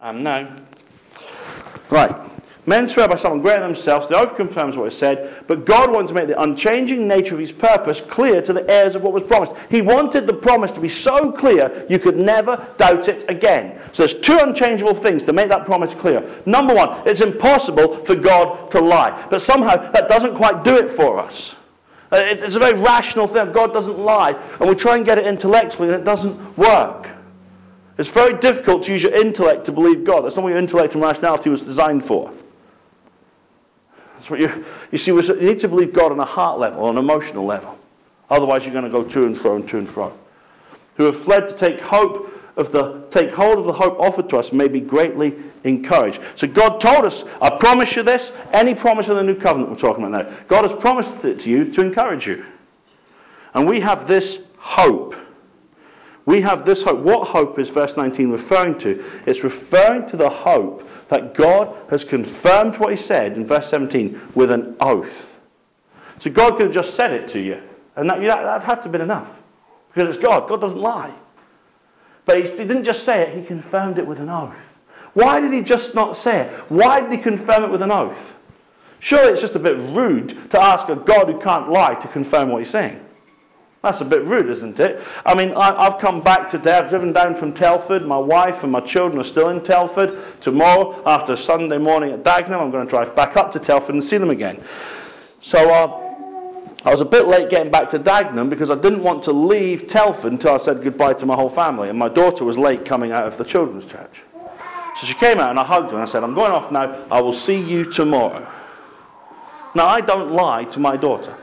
Um, no. Right. Men swear by someone greater than themselves. The oath confirms what is said. But God wanted to make the unchanging nature of his purpose clear to the heirs of what was promised. He wanted the promise to be so clear you could never doubt it again. So there's two unchangeable things to make that promise clear. Number one, it's impossible for God to lie. But somehow that doesn't quite do it for us. Uh, it's a very rational thing. God doesn't lie. And we try and get it intellectually and it doesn't work. It's very difficult to use your intellect to believe God. That's not what your intellect and rationality was designed for. That's what you, you see, you need to believe God on a heart level, on an emotional level. Otherwise, you're going to go to and fro and to and fro. Who have fled to take hope of the take hold of the hope offered to us may be greatly encouraged. So God told us, I promise you this, any promise in the new covenant we're talking about now. God has promised it to you to encourage you. And we have this hope. We have this hope. What hope is verse 19 referring to? It's referring to the hope that God has confirmed what He said in verse 17 with an oath. So God could have just said it to you, and that, that had to have been enough. Because it's God. God doesn't lie. But he, he didn't just say it, He confirmed it with an oath. Why did He just not say it? Why did He confirm it with an oath? Surely it's just a bit rude to ask a God who can't lie to confirm what He's saying. That's a bit rude, isn't it? I mean, I, have come back today. I've driven down from Telford. My wife and my children are still in Telford. Tomorrow, after Sunday morning at Dagenham, I'm going to drive back up to Telford and see them again. So uh, I was a bit late getting back to Dagenham because I didn't want to leave Telford until I said goodbye to my whole family. And my daughter was late coming out of the children's church. So she came out and I hugged her and I said, I'm going off now. I will see you tomorrow. Now, I don't lie to my daughter.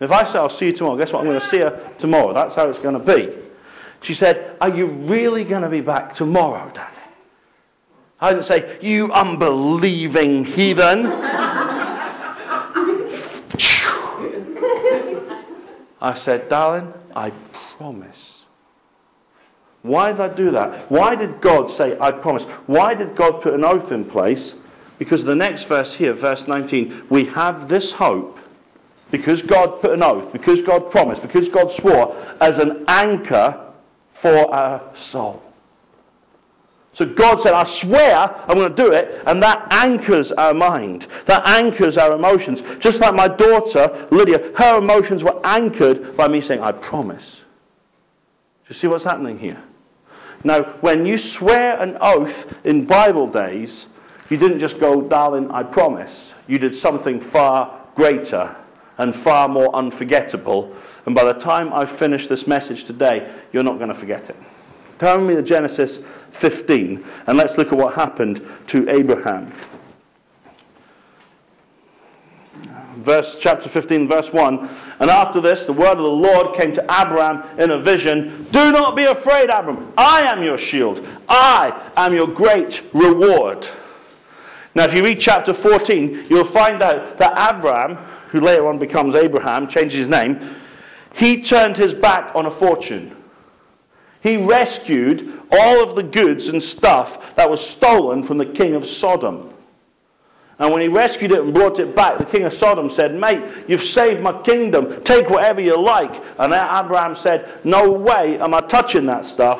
If I say I'll see you tomorrow, guess what? I'm going to see her tomorrow. That's how it's going to be. She said, Are you really going to be back tomorrow, Daddy? I didn't say, You unbelieving heathen. I said, Darling, I promise. Why did I do that? Why did God say, I promise? Why did God put an oath in place? Because the next verse here, verse 19, we have this hope because God put an oath, because God promised, because God swore, as an anchor for our soul. So God said, I swear I'm going to do it, and that anchors our mind. That anchors our emotions. Just like my daughter, Lydia, her emotions were anchored by me saying, I promise. Do you see what's happening here? Now, when you swear an oath in Bible days, you didn't just go, darling, I promise. You did something far greater and far more unforgettable. And by the time I finish this message today, you're not going to forget it. Turn me to Genesis 15, and let's look at what happened to Abraham. Verse chapter 15, verse 1. And after this, the word of the Lord came to Abraham in a vision. Do not be afraid, Abraham. I am your shield. I am your great reward. Now, if you read chapter 14, you'll find out that Abram who later on becomes Abraham, changes his name, he turned his back on a fortune. He rescued all of the goods and stuff that was stolen from the king of Sodom. And when he rescued it and brought it back, the king of Sodom said, Mate, you've saved my kingdom. Take whatever you like. And Abraham said, No way am I touching that stuff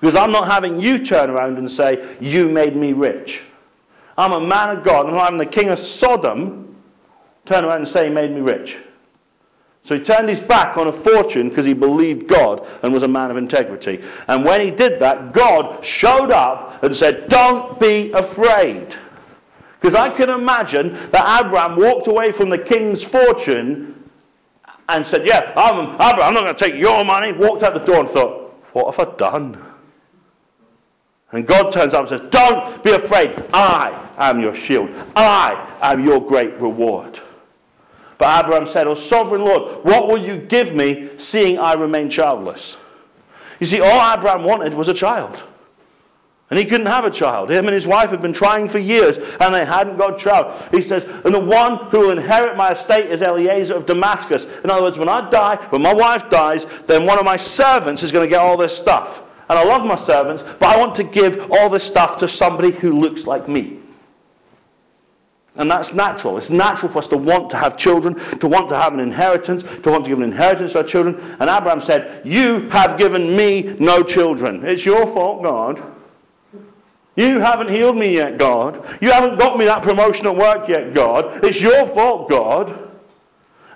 because I'm not having you turn around and say, You made me rich. I'm a man of God and I'm the king of Sodom turn around and say he made me rich. So he turned his back on a fortune because he believed God and was a man of integrity. And when he did that, God showed up and said, Don't be afraid. Because I can imagine that Abraham walked away from the king's fortune and said, Yeah, I'm, Abraham, I'm not going to take your money. Walked out the door and thought, What have I done? And God turns up and says, Don't be afraid. I am your shield. I am your great reward. But Abraham said, O sovereign Lord, what will you give me seeing I remain childless? You see, all Abraham wanted was a child. And he couldn't have a child. Him and his wife had been trying for years and they hadn't got a child. He says, And the one who will inherit my estate is Eliezer of Damascus. In other words, when I die, when my wife dies, then one of my servants is going to get all this stuff. And I love my servants, but I want to give all this stuff to somebody who looks like me. And that's natural. It's natural for us to want to have children, to want to have an inheritance, to want to give an inheritance to our children. And Abraham said, You have given me no children. It's your fault, God. You haven't healed me yet, God. You haven't got me that promotion at work yet, God. It's your fault, God.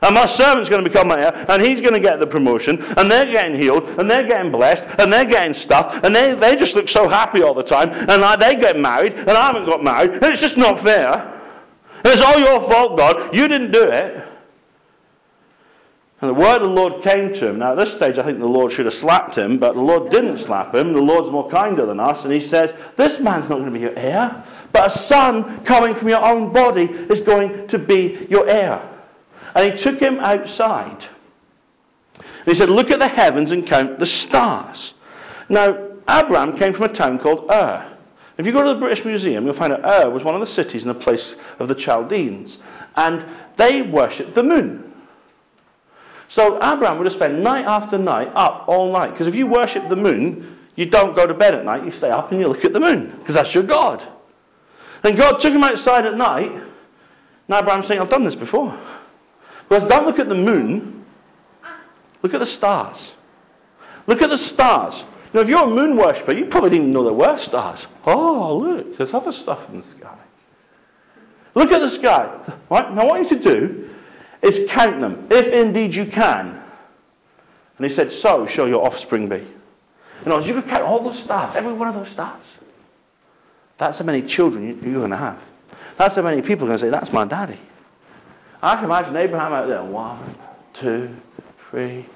And my servant's going to become my heir, and he's going to get the promotion, and they're getting healed, and they're getting blessed, and they're getting stuff, and they, they just look so happy all the time, and I, they get married, and I haven't got married, and it's just not fair. It's all your fault, God. You didn't do it. And the word of the Lord came to him. Now, at this stage, I think the Lord should have slapped him, but the Lord didn't slap him. The Lord's more kinder than us. And he says, This man's not going to be your heir, but a son coming from your own body is going to be your heir. And he took him outside. And he said, Look at the heavens and count the stars. Now, Abraham came from a town called Ur. If you go to the British Museum, you'll find that Ur oh, was one of the cities in the place of the Chaldeans. And they worshipped the moon. So Abraham would have spent night after night up all night. Because if you worship the moon, you don't go to bed at night, you stay up and you look at the moon. Because that's your God. Then God took him outside at night. And Abraham's saying, I've done this before. Because don't look at the moon, look at the stars. Look at the stars. Now, if you're a moon worshipper, you probably didn't know there were stars. Oh, look, there's other stuff in the sky. Look at the sky. Right? Now, what I want you to do is count them, if indeed you can. And he said, So shall your offspring be. In other words, you can count all the stars, every one of those stars. That's how many children you're going to have. That's how many people are going to say, That's my daddy. I can imagine Abraham out there. One, two, three.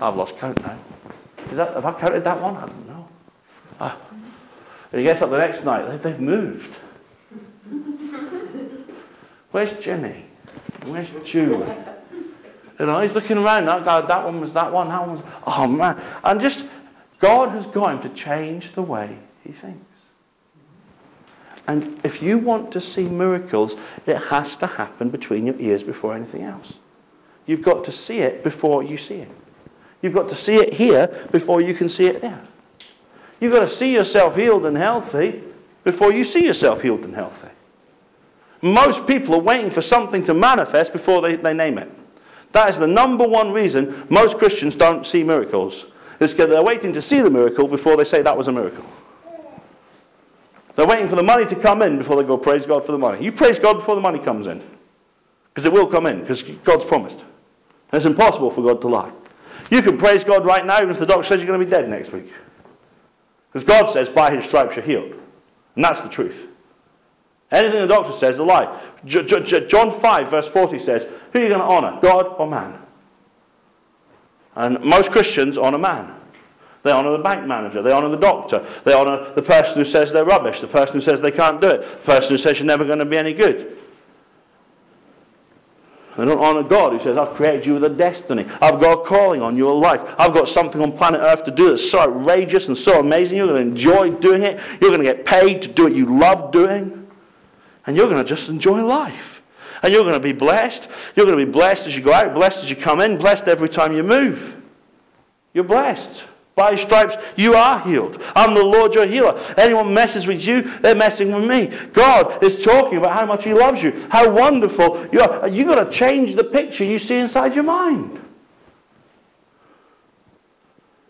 I've lost count now. Is that, have I counted that one? I don't know. Ah. And he gets up the next night. They've moved. Where's Jenny? Where's Julie? You know, he's looking around. That, guy, that one was that one. That one was. Oh man! And just God has got him to change the way he thinks. And if you want to see miracles, it has to happen between your ears before anything else. You've got to see it before you see it. You've got to see it here before you can see it there. You've got to see yourself healed and healthy before you see yourself healed and healthy. Most people are waiting for something to manifest before they, they name it. That is the number one reason most Christians don't see miracles. It's because they're waiting to see the miracle before they say that was a miracle. They're waiting for the money to come in before they go praise God for the money. You praise God before the money comes in. Because it will come in, because God's promised. And it's impossible for God to lie. You can praise God right now even if the doctor says you're going to be dead next week. Because God says, by his stripes you're healed. And that's the truth. Anything the doctor says is a lie. John 5, verse 40 says, Who are you going to honour, God or man? And most Christians honour man. They honour the bank manager. They honour the doctor. They honour the person who says they're rubbish. The person who says they can't do it. The person who says you're never going to be any good. They don't honour God who says, I've created you with a destiny. I've got a calling on your life. I've got something on planet Earth to do that's so outrageous and so amazing. You're going to enjoy doing it. You're going to get paid to do what you love doing. And you're going to just enjoy life. And you're going to be blessed. You're going to be blessed as you go out, blessed as you come in, blessed every time you move. You're blessed. By his stripes, you are healed. I'm the Lord your healer. Anyone messes with you, they're messing with me. God is talking about how much he loves you, how wonderful you are. You've got to change the picture you see inside your mind.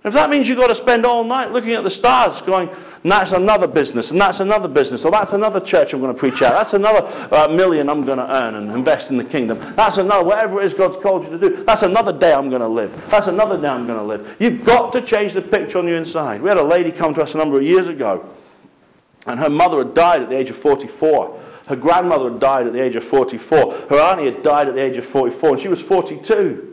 If that means you've got to spend all night looking at the stars, going, and that's another business, and that's another business, or that's another church I'm going to preach at, that's another uh, million I'm going to earn and invest in the kingdom, that's another, whatever it is God's called you to do, that's another day I'm going to live, that's another day I'm going to live. You've got to change the picture on the inside. We had a lady come to us a number of years ago, and her mother had died at the age of 44. Her grandmother had died at the age of 44. Her auntie had died at the age of 44, and she was 42.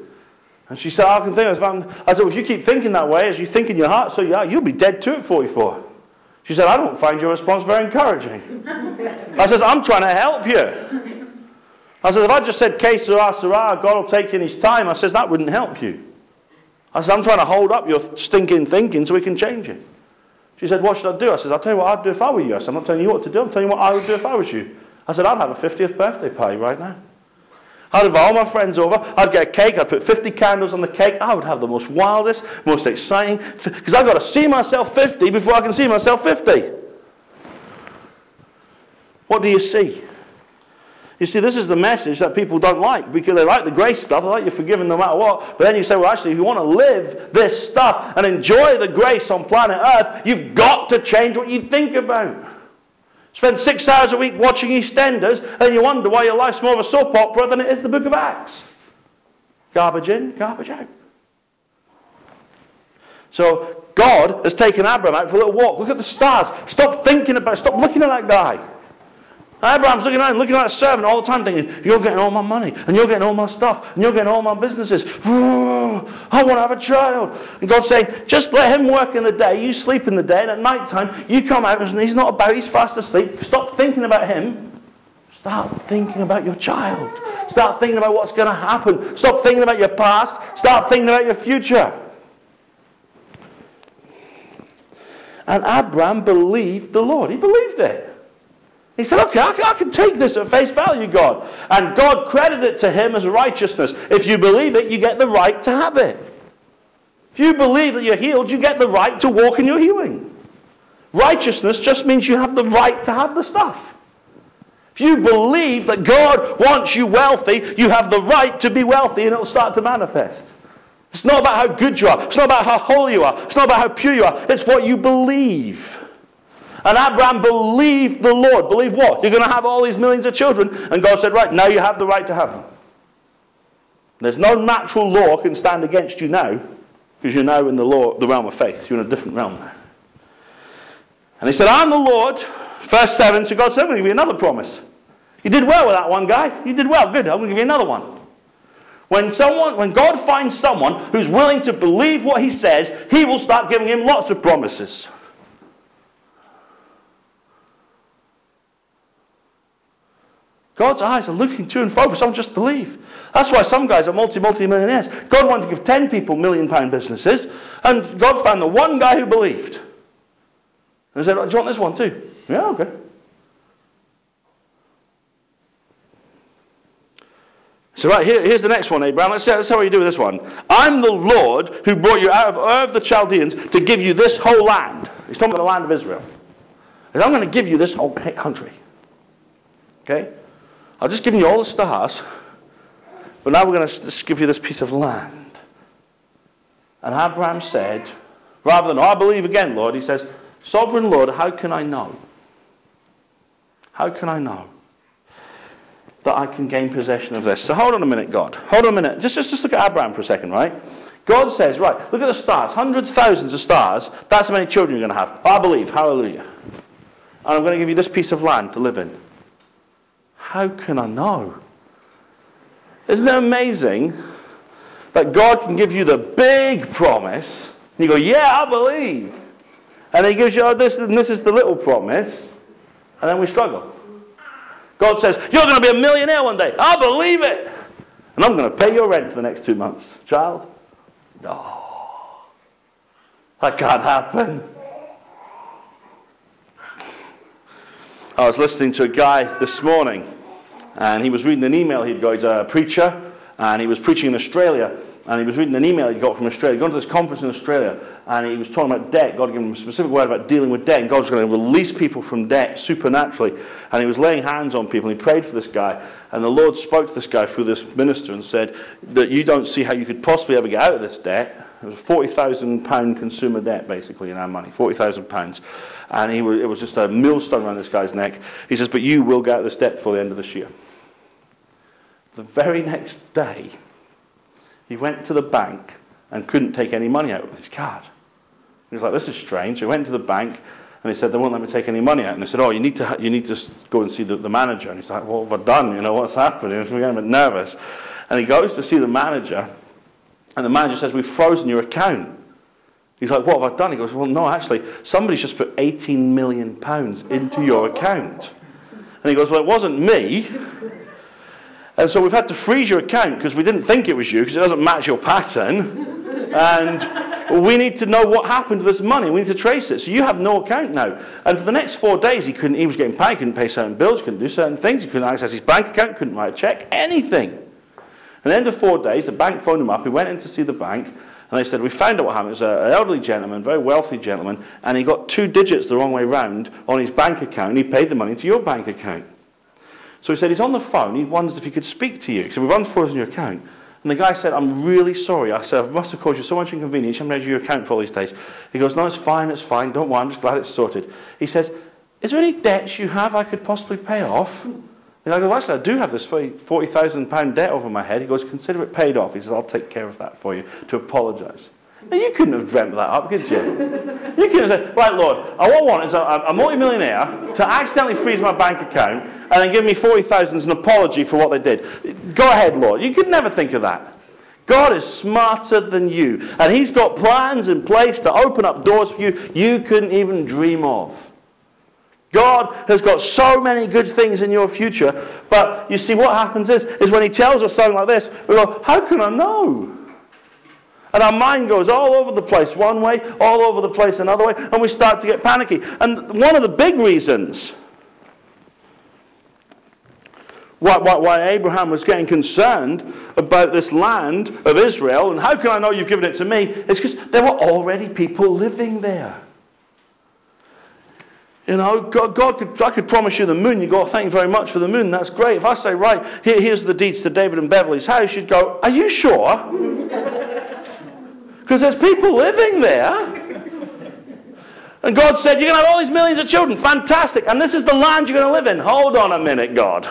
And she said, I can think. Of I said, well, if you keep thinking that way, as you think in your heart, so you are, you'll be dead too at 44. She said, I don't find your response very encouraging. I said, I'm trying to help you. I said, if I just said, Que sera, sera, God will take in his time, I said, that wouldn't help you. I said, I'm trying to hold up your stinking thinking so we can change it. She said, what should I do? I said, I'll tell you what I'd do if I were you. I said, I'm not telling you what to do, I'm telling you what I would do if I was you. I said, I'd have a 50th birthday party right now. I'd invite all my friends over. I'd get a cake. I'd put 50 candles on the cake. I would have the most wildest, most exciting, because I've got to see myself 50 before I can see myself 50. What do you see? You see, this is the message that people don't like because they like the grace stuff. They like you're forgiven no matter what. But then you say, well, actually, if you want to live this stuff and enjoy the grace on planet Earth, you've got to change what you think about. Spend six hours a week watching EastEnders, and you wonder why your life's more of a soap opera than it is the book of Acts. Garbage in, garbage out. So God has taken Abraham out for a little walk. Look at the stars. Stop thinking about it. stop looking at that guy. Abraham's looking around, looking at that servant all the time, thinking, You're getting all my money, and you're getting all my stuff, and you're getting all my businesses. Oh, I want to have a child. And God's saying, Just let him work in the day, you sleep in the day, and at night time, you come out, and he's not about, he's fast asleep. Stop thinking about him. Start thinking about your child. Start thinking about what's going to happen. Stop thinking about your past. Start thinking about your future. And Abraham believed the Lord. He believed it. He said, okay, I can take this at face value, God. And God credited it to him as righteousness. If you believe it, you get the right to have it. If you believe that you're healed, you get the right to walk in your healing. Righteousness just means you have the right to have the stuff. If you believe that God wants you wealthy, you have the right to be wealthy and it'll start to manifest. It's not about how good you are. It's not about how holy you are. It's not about how pure you are. It's what you believe. And Abraham believed the Lord. Believe what? You're going to have all these millions of children. And God said, Right, now you have the right to have them. There's no natural law can stand against you now, because you're now in the law, the realm of faith. You're in a different realm now. And he said, I'm the Lord. Verse 7, so God said, I'm going to give you another promise. You did well with that one guy. You did well. Good. I'm going to give you another one. When someone, when God finds someone who's willing to believe what he says, he will start giving him lots of promises. God's eyes are looking to and fro for someone just believe. That's why some guys are multi multi millionaires. God wanted to give ten people million pound businesses, and God found the one guy who believed. And said, oh, "Do you want this one too?" Yeah, okay. So right here, here's the next one, Abraham. Let's see, let's see how you do with this one. I'm the Lord who brought you out of Ur of the Chaldeans to give you this whole land. He's talking about the land of Israel. And I'm going to give you this whole country. Okay? I've just given you all the stars, but now we're going to just give you this piece of land. And Abraham said, rather than, oh, I believe again, Lord, he says, Sovereign Lord, how can I know? How can I know that I can gain possession of this? So hold on a minute, God. Hold on a minute. Just, just, just look at Abraham for a second, right? God says, right, look at the stars, hundreds, thousands of stars. That's how many children you're going to have. I believe. Hallelujah. And I'm going to give you this piece of land to live in. How can I know? Isn't it amazing that God can give you the big promise? And you go, Yeah, I believe. And He gives you, oh, this, and this is the little promise. And then we struggle. God says, You're going to be a millionaire one day. I believe it. And I'm going to pay your rent for the next two months. Child? No. That can't happen. I was listening to a guy this morning and he was reading an email he'd got. He's a preacher, and he was preaching in Australia. And he was reading an email he got from Australia. Gone to this conference in Australia, and he was talking about debt. God gave him a specific word about dealing with debt, and God was going to release people from debt supernaturally. And he was laying hands on people, and he prayed for this guy. And the Lord spoke to this guy through this minister and said that you don't see how you could possibly ever get out of this debt. It was a £40,000 consumer debt, basically, in our money. £40,000. And he was, it was just a millstone around this guy's neck. He says, But you will get out of this debt before the end of this year. The very next day, he went to the bank and couldn't take any money out of his card. He was like, this is strange. He went to the bank and he said, they won't let me take any money out. And they said, oh, you need to, you need to go and see the, the manager. And he's like, what have I done? You know, what's happened? He was getting a bit nervous. And he goes to see the manager and the manager says, we've frozen your account. He's like, what have I done? He goes, well, no, actually, somebody's just put 18 million pounds into your account. And he goes, well, it wasn't me. And so we've had to freeze your account because we didn't think it was you because it doesn't match your pattern. and we need to know what happened to this money. We need to trace it. So you have no account now. And for the next four days, he couldn't. He was getting paid. He couldn't pay certain bills. Couldn't do certain things. He couldn't access his bank account. Couldn't write a check. Anything. At the end of four days, the bank phoned him up. He went in to see the bank. And they said, We found out what happened. It was an elderly gentleman, very wealthy gentleman, and he got two digits the wrong way round on his bank account, and he paid the money to your bank account. So he said, he's on the phone. He wonders if he could speak to you. So we run forward on your account. And the guy said, I'm really sorry. I said, I must have caused you so much inconvenience. You haven't had your account for all these days. He goes, No, it's fine, it's fine. Don't worry. I'm just glad it's sorted. He says, Is there any debts you have I could possibly pay off? I go, well, actually, I do have this £40,000 debt over my head. He goes, consider it paid off. He says, I'll take care of that for you to apologise. Now, you couldn't have dreamt that up, could you? You could have said, right, Lord, all I want is a, a multimillionaire to accidentally freeze my bank account and then give me 40,000 as an apology for what they did. Go ahead, Lord. You could never think of that. God is smarter than you, and He's got plans in place to open up doors for you you couldn't even dream of. God has got so many good things in your future, but you see, what happens is, is when He tells us something like this, we go, How can I know? And our mind goes all over the place one way, all over the place another way, and we start to get panicky. And one of the big reasons why, why, why, Abraham was getting concerned about this land of Israel, and how can I know you've given it to me, is because there were already people living there. You know, God, God could, I could promise you the moon. You go, thank you very much for the moon. That's great. If I say, right, here, here's the deeds to David and Beverly's house, you'd go, are you sure? Because there's people living there. And God said, You're going to have all these millions of children. Fantastic. And this is the land you're going to live in. Hold on a minute, God.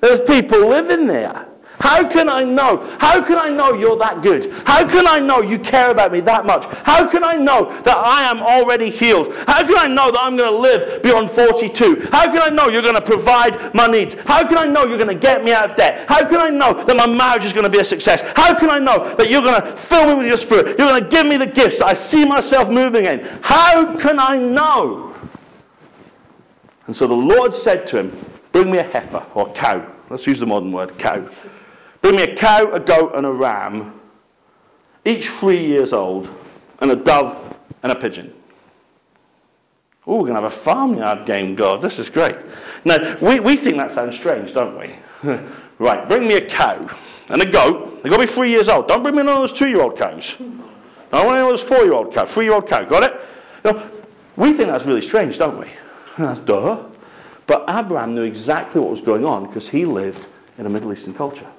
There's people living there. How can I know? How can I know you're that good? How can I know you care about me that much? How can I know that I am already healed? How can I know that I'm going to live beyond 42? How can I know you're going to provide my needs? How can I know you're going to get me out of debt? How can I know that my marriage is going to be a success? How can I know that you're going to fill me with your spirit? You're going to give me the gifts that I see myself moving in. How can I know? And so the Lord said to him, Bring me a heifer or cow. Let's use the modern word, cow. Bring me a cow, a goat, and a ram, each three years old, and a dove and a pigeon. Oh, we're going to have a farmyard game, God. This is great. Now, we, we think that sounds strange, don't we? right, bring me a cow and a goat. They've got to be three years old. Don't bring me one of those two year old cows. I want one of those four year old cow, three year old cow. Got it? Know, we think that's really strange, don't we? That's duh. But Abraham knew exactly what was going on because he lived in a Middle Eastern culture.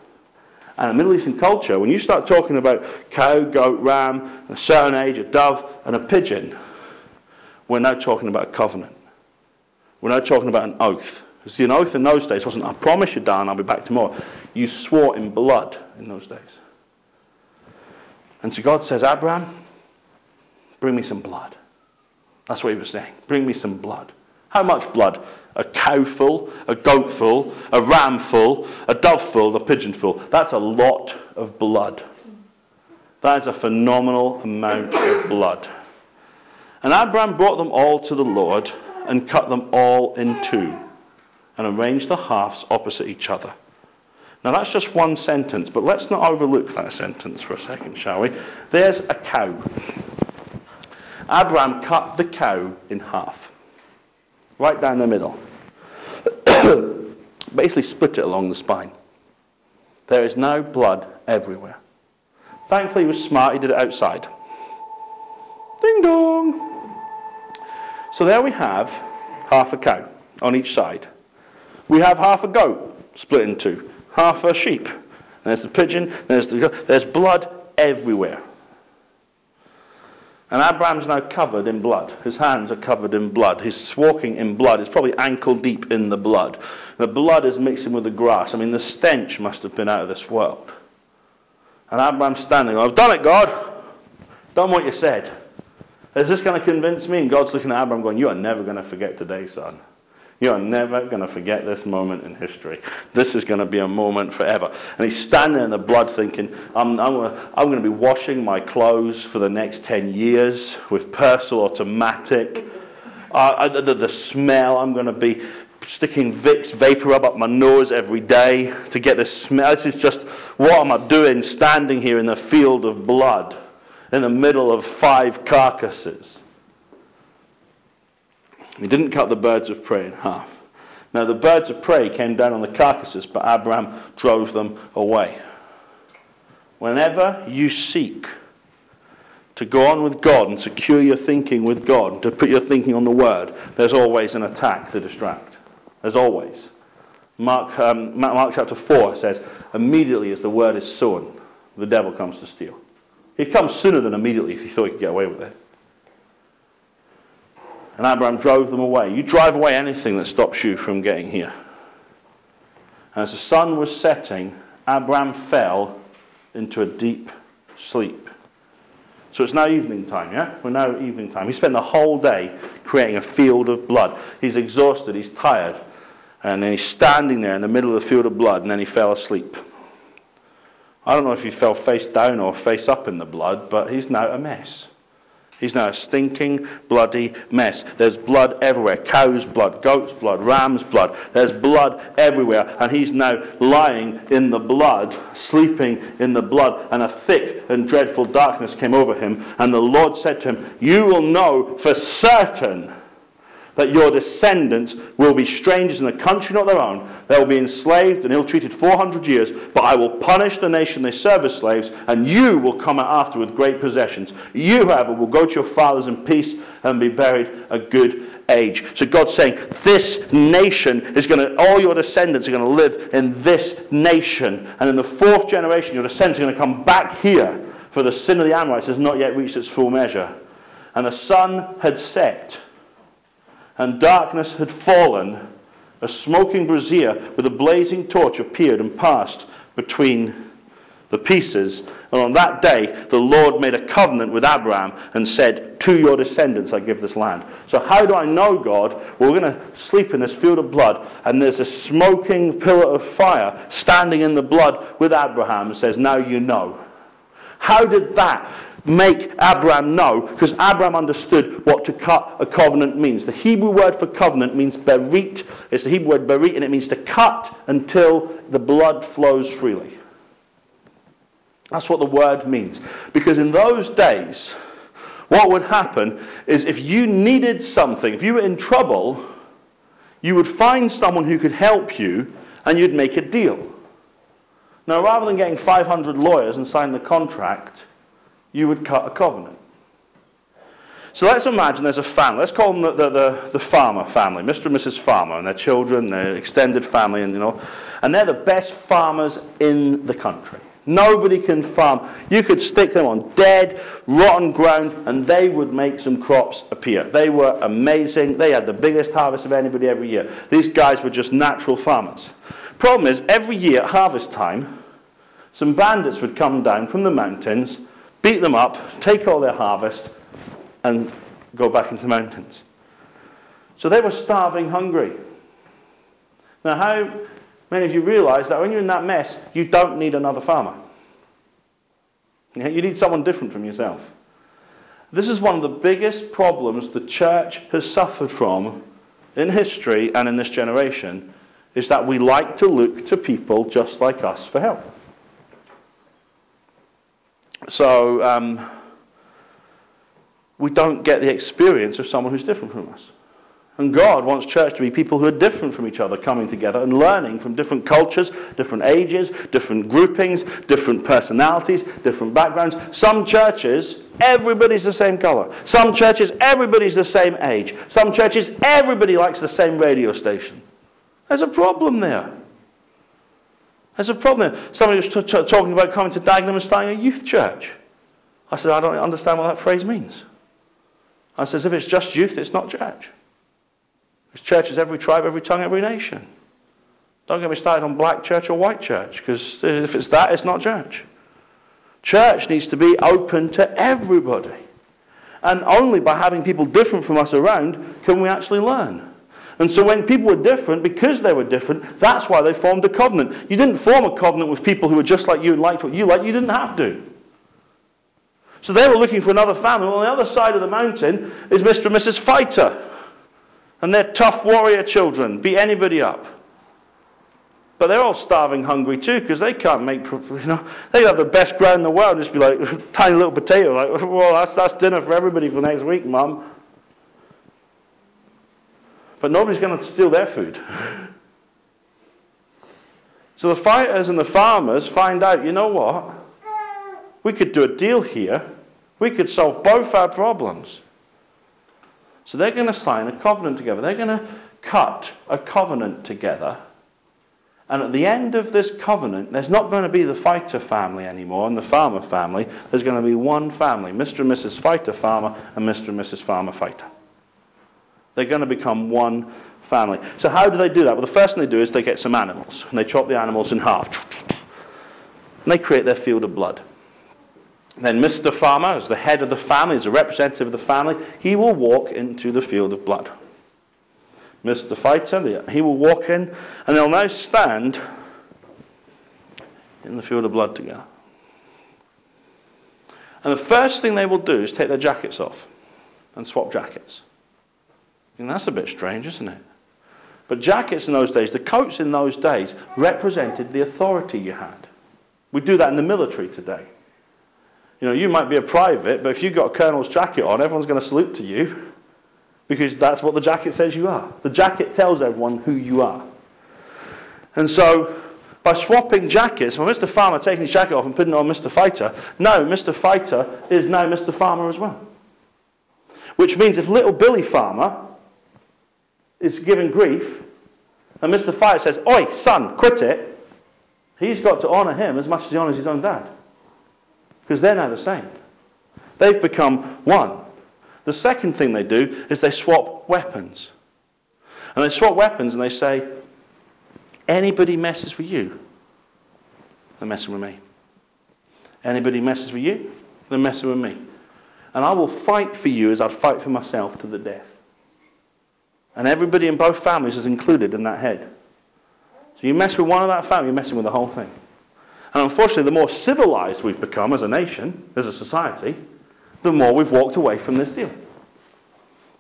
And a Middle Eastern culture, when you start talking about cow, goat, ram, a certain age, a dove, and a pigeon, we're now talking about a covenant. We're now talking about an oath. You see, an oath in those days wasn't, I promise you, Dan, I'll be back tomorrow. You swore in blood in those days. And so God says, Abraham, bring me some blood. That's what he was saying. Bring me some blood. How much blood? A cow full, a goat full, a ram full, a dove full, a pigeon full. That's a lot of blood. That is a phenomenal amount of blood. And Abraham brought them all to the Lord and cut them all in two and arranged the halves opposite each other. Now that's just one sentence, but let's not overlook that sentence for a second, shall we? There's a cow. Abraham cut the cow in half right down the middle. Basically, split it along the spine. There is now blood everywhere. Thankfully, he was smart, he did it outside. Ding dong! So there we have half a cow on each side. We have half a goat split in two, half a sheep. There's the pigeon, there's, the, there's blood everywhere. And Abraham's now covered in blood. His hands are covered in blood. He's walking in blood. He's probably ankle deep in the blood. The blood is mixing with the grass. I mean, the stench must have been out of this world. And Abraham's standing. I've done it, God. Done what you said. Is this going to convince me? And God's looking at Abraham going, You are never going to forget today, son. You are never going to forget this moment in history. This is going to be a moment forever. And he's standing in the blood thinking, I'm, I'm, I'm going to be washing my clothes for the next 10 years with Persil automatic. Uh, the, the smell, I'm going to be sticking Vicks vapor up, up my nose every day to get the smell. This is just, what am I doing standing here in the field of blood in the middle of five carcasses? He didn't cut the birds of prey in half. Now, the birds of prey came down on the carcasses, but Abraham drove them away. Whenever you seek to go on with God and secure your thinking with God, to put your thinking on the Word, there's always an attack to distract. There's always. Mark, um, Mark chapter 4 says, immediately as the Word is sown, the devil comes to steal. He'd come sooner than immediately if he thought he could get away with it. And Abraham drove them away. You drive away anything that stops you from getting here. And as the sun was setting, Abraham fell into a deep sleep. So it's now evening time, yeah? We're now evening time. He spent the whole day creating a field of blood. He's exhausted, he's tired. And then he's standing there in the middle of the field of blood, and then he fell asleep. I don't know if he fell face down or face up in the blood, but he's now a mess. He's now a stinking, bloody mess. There's blood everywhere cow's blood, goat's blood, ram's blood. There's blood everywhere. And he's now lying in the blood, sleeping in the blood. And a thick and dreadful darkness came over him. And the Lord said to him, You will know for certain that your descendants will be strangers in a country not their own. They will be enslaved and ill treated 400 years, but I will punish the nation they serve as slaves, and you will come out after with great possessions. You, however, will go to your fathers in peace and be buried a good age. So God's saying, this nation is going to, all your descendants are going to live in this nation. And in the fourth generation, your descendants are going to come back here, for the sin of the Amorites has not yet reached its full measure. And the sun had set and darkness had fallen, a smoking brazier with a blazing torch appeared and passed between the pieces. And on that day, the Lord made a covenant with Abraham and said, To your descendants I give this land. So, how do I know God? Well, we're going to sleep in this field of blood, and there's a smoking pillar of fire standing in the blood with Abraham and says, Now you know. How did that make Abraham know, because Abraham understood what to cut a covenant means. The Hebrew word for covenant means berit. It's the Hebrew word berit, and it means to cut until the blood flows freely. That's what the word means. Because in those days, what would happen is if you needed something, if you were in trouble, you would find someone who could help you and you'd make a deal. Now, rather than getting 500 lawyers and sign the contract, you would cut a covenant. So let's imagine there's a family. Let's call them the, the, the, the, farmer family, Mr. and Mrs. Farmer, and their children, their extended family, and you know, and they're the best farmers in the country. Nobody can farm. You could stick them on dead, rotten ground, and they would make some crops appear. They were amazing. They had the biggest harvest of anybody every year. These guys were just natural farmers. Problem is, every year at harvest time, some bandits would come down from the mountains beat them up, take all their harvest, and go back into the mountains. So they were starving hungry. Now, how many of you realize that when you're in that mess, you don't need another farmer? You need someone different from yourself. This is one of the biggest problems the church has suffered from in history and in this generation is that we like to look to people just like us for help. So um, we don't get the experience of someone who's different from us. And God wants church to be people who are different from each other, coming together and learning from different cultures, different ages, different groupings, different personalities, different backgrounds. Some churches, everybody's the same color. Some churches, everybody's the same age. Some churches, everybody likes the same radio station. There's a problem there. There's a problem. Somebody was t- t- talking about coming to Dagenham and starting a youth church. I said, I don't understand what that phrase means. I says, if it's just youth, it's not church. It's churches every tribe, every tongue, every nation. Don't get me started on black church or white church, because if it's that, it's not church. Church needs to be open to everybody. And only by having people different from us around can we actually learn. And so when people were different, because they were different, that's why they formed a covenant. You didn't form a covenant with people who were just like you and liked what you liked. You didn't have to. So they were looking for another family. Well, on the other side of the mountain is Mr. and Mrs. Fighter. And their tough warrior children beat anybody up. But they're all starving hungry too because they can't make, you know, they have the best ground in the world. Just be like, tiny little potato. Like, well, that's, that's dinner for everybody for next week, Mum. But nobody's going to steal their food. So the fighters and the farmers find out, you know what? We could do a deal here. We could solve both our problems. So they're going to sign a covenant together. They're going to cut a covenant together. And at the end of this covenant, there's not going to be the fighter family anymore and the farmer family. There's going to be one family Mr. and Mrs. Fighter Farmer and Mr. and Mrs. Farmer Fighter. They're going to become one family. So, how do they do that? Well, the first thing they do is they get some animals, and they chop the animals in half. And they create their field of blood. Then Mr. Farmer, as the head of the family, as a representative of the family, he will walk into the field of blood. Mr. Fighter, he will walk in, and they'll now stand in the field of blood together. And the first thing they will do is take their jackets off and swap jackets. And that's a bit strange, isn't it? But jackets in those days, the coats in those days, represented the authority you had. We do that in the military today. You know, you might be a private, but if you've got a colonel's jacket on, everyone's going to salute to you because that's what the jacket says you are. The jacket tells everyone who you are. And so, by swapping jackets, well, Mr. Farmer taking his jacket off and putting it on Mr. Fighter, no, Mr. Fighter is now Mr. Farmer as well. Which means if little Billy Farmer is given grief, and Mr. Fighter says, Oi, son, quit it, he's got to honour him as much as he honours his own dad. Because they're now the same. They've become one. The second thing they do is they swap weapons. And they swap weapons and they say, anybody messes with you, they're messing with me. Anybody messes with you, they're messing with me. And I will fight for you as I'd fight for myself to the death. And everybody in both families is included in that head. So you mess with one of that family, you're messing with the whole thing. And unfortunately, the more civilized we've become as a nation, as a society, the more we've walked away from this deal.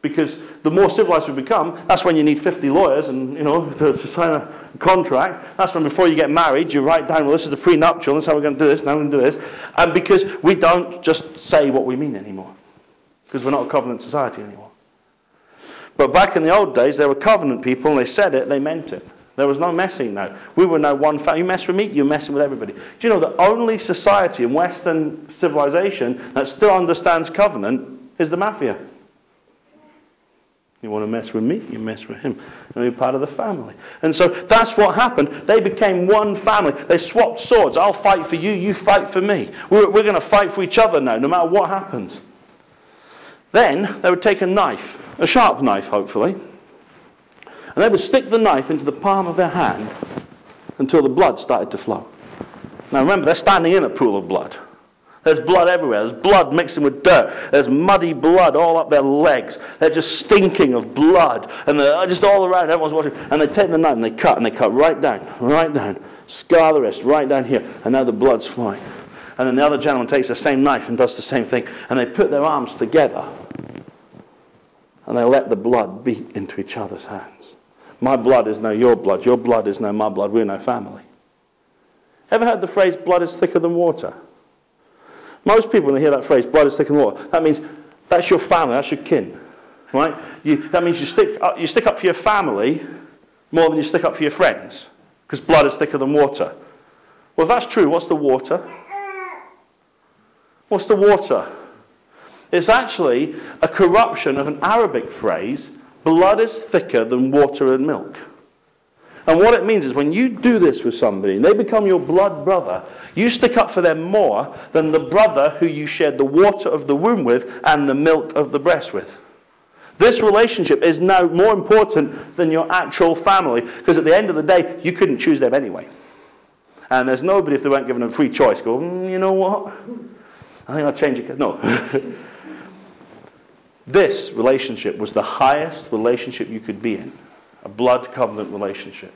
Because the more civilized we become, that's when you need 50 lawyers and, you know, to, to, sign a contract. That's when before you get married, you write down, well, this is the prenuptial, this is how we're going to do this, now we're going to do this. And because we don't just say what we mean anymore. Because we're not a covenant society anymore. But back in the old days, there were covenant people, and they said it, they meant it. There was no messing now. We were now one family. You mess with me, you're messing with everybody. Do you know the only society in Western civilization that still understands covenant is the mafia? You want to mess with me, you mess with him. And you're part of the family. And so that's what happened. They became one family. They swapped swords. I'll fight for you, you fight for me. We're, we're going to fight for each other now, no matter what happens. Then they would take a knife, a sharp knife, hopefully, and they would stick the knife into the palm of their hand until the blood started to flow. Now remember, they're standing in a pool of blood. There's blood everywhere. There's blood mixing with dirt. There's muddy blood all up their legs. They're just stinking of blood. And they're just all around. Everyone's watching. And they take the knife and they cut. And they cut right down, right down. Scar the wrist, right down here. And now the blood's flowing. And then the other gentleman takes the same knife and does the same thing. And they put their arms together. And they let the blood beat into each other's hands. My blood is now your blood. Your blood is now my blood. We're no family. Ever heard the phrase, blood is thicker than water? Most people, when they hear that phrase, blood is thicker than water, that means that's your family, that's your kin. Right? You, that means you stick, up, you stick up for your family more than you stick up for your friends. Because blood is thicker than water. Well, if that's true, what's the water? What's the water? It's actually a corruption of an Arabic phrase Blood is thicker than water and milk. And what it means is when you do this with somebody and they become your blood brother, you stick up for them more than the brother who you shared the water of the womb with and the milk of the breast with. This relationship is now more important than your actual family because at the end of the day, you couldn't choose them anyway. And there's nobody, if they weren't given a free choice, go, mm, you know what? I think I'll change it. No. This relationship was the highest relationship you could be in a blood covenant relationship.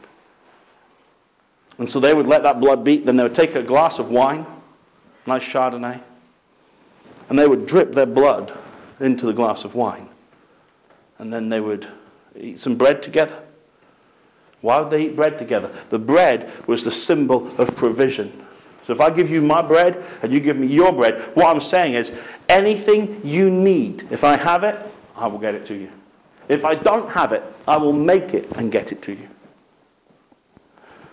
And so they would let that blood beat, then they would take a glass of wine, nice Chardonnay, and they would drip their blood into the glass of wine. And then they would eat some bread together. Why would they eat bread together? The bread was the symbol of provision. So if I give you my bread and you give me your bread, what I'm saying is anything you need, if I have it, I will get it to you. If I don't have it, I will make it and get it to you.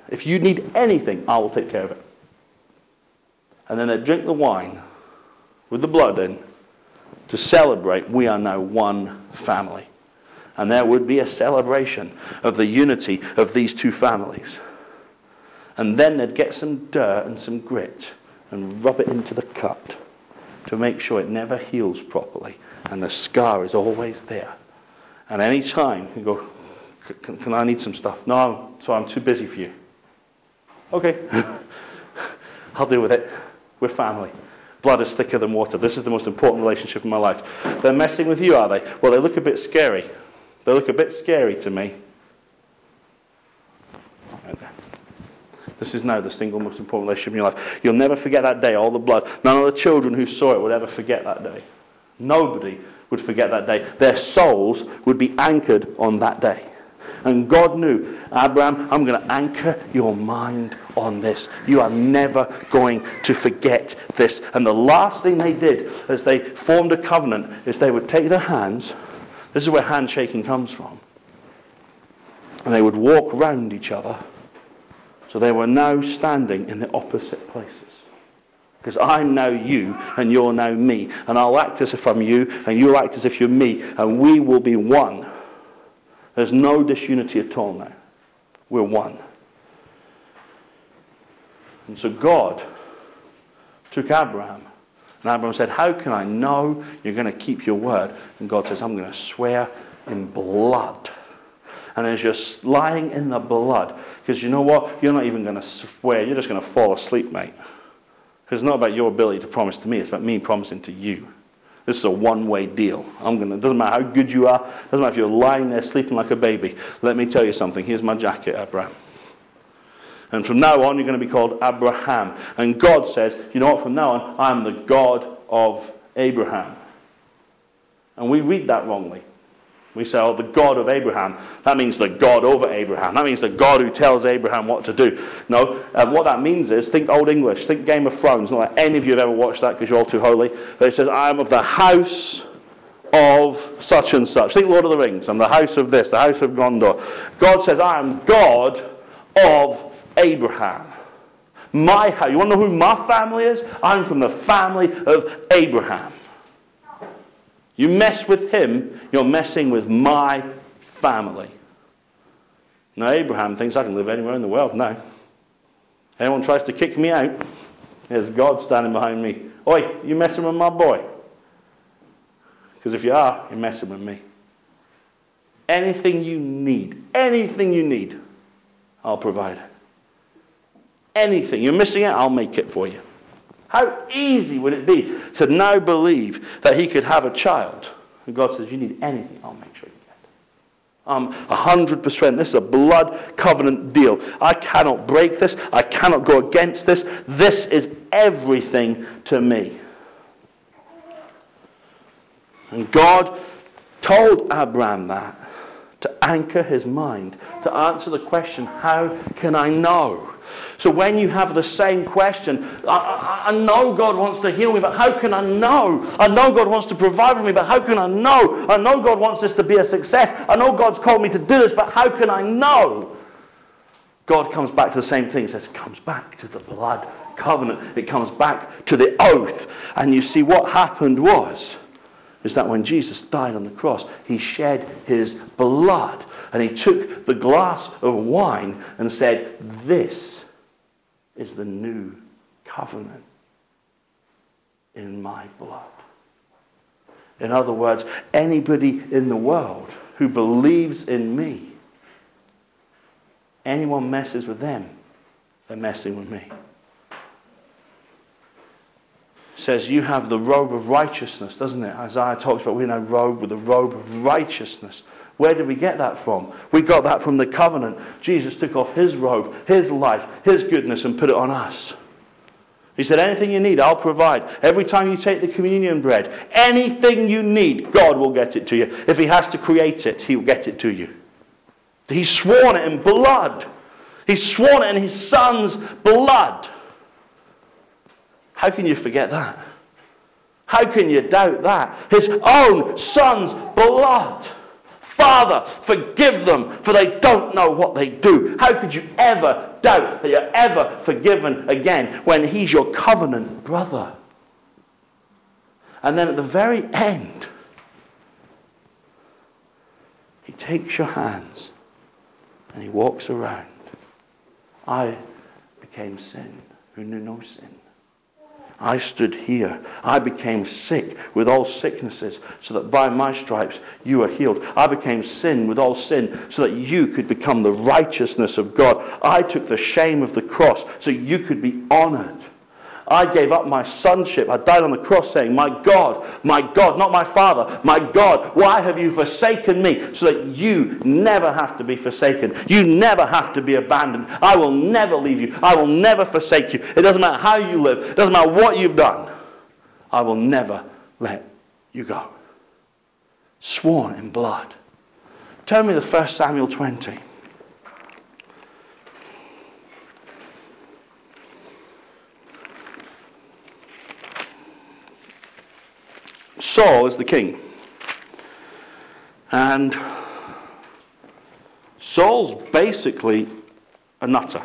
If you need anything, I will take care of it. And then they drink the wine with the blood in to celebrate we are now one family. And there would be a celebration of the unity of these two families. And then they'd get some dirt and some grit and rub it into the cut to make sure it never heals properly and the scar is always there. And any time you go, can, can I need some stuff? No, so I'm too busy for you. Okay. I'll deal with it. We're family. Blood is thicker than water. This is the most important relationship in my life. They're messing with you, are they? Well, they look a bit scary. They look a bit scary to me. This is now the single most important relationship in your life. You'll never forget that day, all the blood. None of the children who saw it would ever forget that day. Nobody would forget that day. Their souls would be anchored on that day. And God knew, Abraham, I'm going to anchor your mind on this. You are never going to forget this. And the last thing they did as they formed a covenant is they would take their hands. This is where handshaking comes from. And they would walk round each other. So they were now standing in the opposite places. Because I'm now you and you're now me. And I'll act as if I'm you and you'll act as if you're me. And we will be one. There's no disunity at all now. We're one. And so God took Abraham. And Abraham said, How can I know you're going to keep your word? And God says, I'm going to swear in blood. And as you're lying in the blood, because you know what? You're not even going to swear, you're just going to fall asleep, mate. Because it's not about your ability to promise to me, it's about me promising to you. This is a one way deal. I'm gonna, it doesn't matter how good you are, It doesn't matter if you're lying there sleeping like a baby. Let me tell you something. Here's my jacket, Abram. And from now on, you're going to be called Abraham. And God says, you know what, from now on, I'm the God of Abraham. And we read that wrongly. We say, oh, the God of Abraham. That means the God over Abraham. That means the God who tells Abraham what to do. No, uh, what that means is, think Old English, think Game of Thrones. Not that any of you have ever watched that because you're all too holy. But it says, I am of the house of such and such. Think Lord of the Rings. I'm the house of this, the house of Gondor. God says, I am God of Abraham. My house. You want to know who my family is? I'm from the family of Abraham. You mess with him, you're messing with my family. Now, Abraham thinks I can live anywhere in the world now. Anyone tries to kick me out, there's God standing behind me. Oi, you messing with my boy? Because if you are, you're messing with me. Anything you need, anything you need, I'll provide. Anything. You're missing it, I'll make it for you. How easy would it be to now believe that he could have a child? And God says, You need anything, I'll make sure you get it. Um, I'm 100%. This is a blood covenant deal. I cannot break this. I cannot go against this. This is everything to me. And God told Abraham that to anchor his mind, to answer the question, How can I know? So when you have the same question, I, I, I, know God wants to heal me, but how can I know? I know God wants to provide for me, but how can I know? I know God wants this to be a success. I know God's called me to do this, but how can I know? God comes back to the same thing. He says, it comes back to the blood covenant. It comes back to the oath. And you see, what happened was, is that when Jesus died on the cross, he shed his blood. And he took the glass of wine and said, This is the new covenant in my blood. In other words, anybody in the world who believes in me, anyone messes with them, they're messing with me. says you have the robe of righteousness, doesn't it? Isaiah talks about we in a robe with a robe of righteousness. Where did we get that from? We got that from the covenant. Jesus took off his robe, his life, his goodness, and put it on us. He said, Anything you need, I'll provide. Every time you take the communion bread, anything you need, God will get it to you. If He has to create it, He'll get it to you. He's sworn it in blood. He's sworn it in His Son's blood. How can you forget that? How can you doubt that? His own Son's blood. Father, forgive them, for they don't know what they do. How could you ever doubt that you're ever forgiven again when He's your covenant brother? And then at the very end, He takes your hands and He walks around. I became sin who knew no sin I stood here. I became sick with all sicknesses, so that by my stripes you were healed. I became sin with all sin, so that you could become the righteousness of God. I took the shame of the cross, so you could be honored. I gave up my sonship. I died on the cross saying, My God, my God, not my Father, my God, why have you forsaken me? So that you never have to be forsaken. You never have to be abandoned. I will never leave you. I will never forsake you. It doesn't matter how you live, it doesn't matter what you've done. I will never let you go. Sworn in blood. Turn me the first Samuel 20. Saul is the king. And Saul's basically a nutter.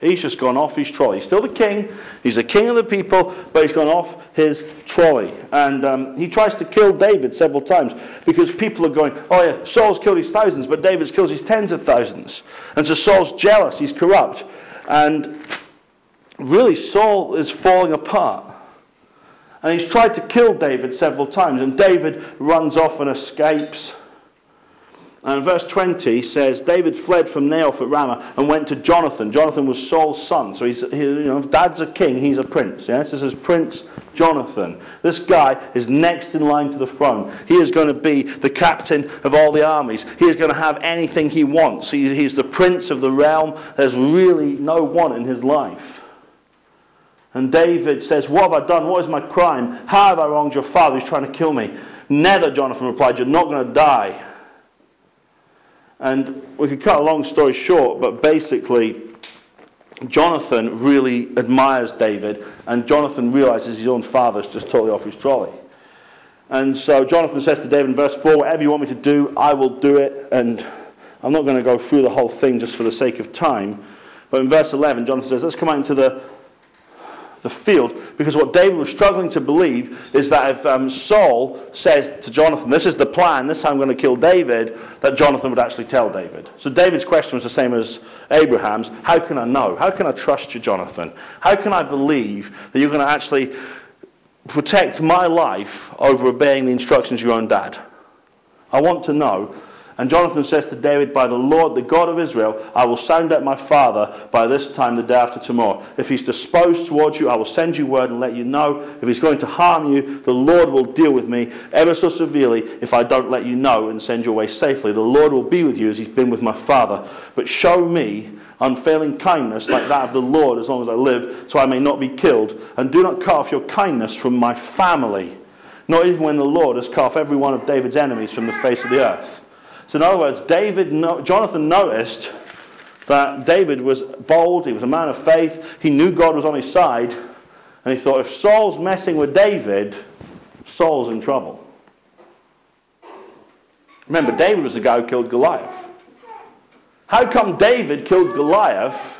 He's just gone off his trolley. He's still the king. He's the king of the people, but he's gone off his trolley. And um, he tries to kill David several times because people are going, oh yeah, Saul's killed his thousands, but David's killed his tens of thousands. And so Saul's jealous. He's corrupt. And really, Saul is falling apart. And he's tried to kill David several times, and David runs off and escapes. And verse 20 says, David fled from Naioth at Ramah and went to Jonathan. Jonathan was Saul's son. So he's, he, you know, dad's a king, he's a prince. Yes? This is Prince Jonathan. This guy is next in line to the throne. He is going to be the captain of all the armies. He is going to have anything he wants. He, he's the prince of the realm. There's really no one in his life. And David says, What have I done? What is my crime? How have I wronged your father who's trying to kill me? Never, Jonathan replied, You're not going to die. And we could cut a long story short, but basically, Jonathan really admires David, and Jonathan realizes his own father's just totally off his trolley. And so Jonathan says to David in verse 4, Whatever you want me to do, I will do it. And I'm not going to go through the whole thing just for the sake of time. But in verse 11, Jonathan says, Let's come out into the the field because what David was struggling to believe is that if um, Saul says to Jonathan, This is the plan, this is how I'm going to kill David, that Jonathan would actually tell David. So David's question was the same as Abraham's How can I know? How can I trust you, Jonathan? How can I believe that you're going to actually protect my life over obeying the instructions of your own dad? I want to know and Jonathan says to David, By the Lord, the God of Israel, I will sound out my father by this time the day after tomorrow. If he's disposed towards you, I will send you word and let you know. If he's going to harm you, the Lord will deal with me ever so severely if I don't let you know and send you away safely. The Lord will be with you as he's been with my father. But show me unfailing kindness like that of the Lord as long as I live, so I may not be killed. And do not cut off your kindness from my family, not even when the Lord has cut off every one of David's enemies from the face of the earth. So, in other words, David, Jonathan noticed that David was bold, he was a man of faith, he knew God was on his side, and he thought if Saul's messing with David, Saul's in trouble. Remember, David was the guy who killed Goliath. How come David killed Goliath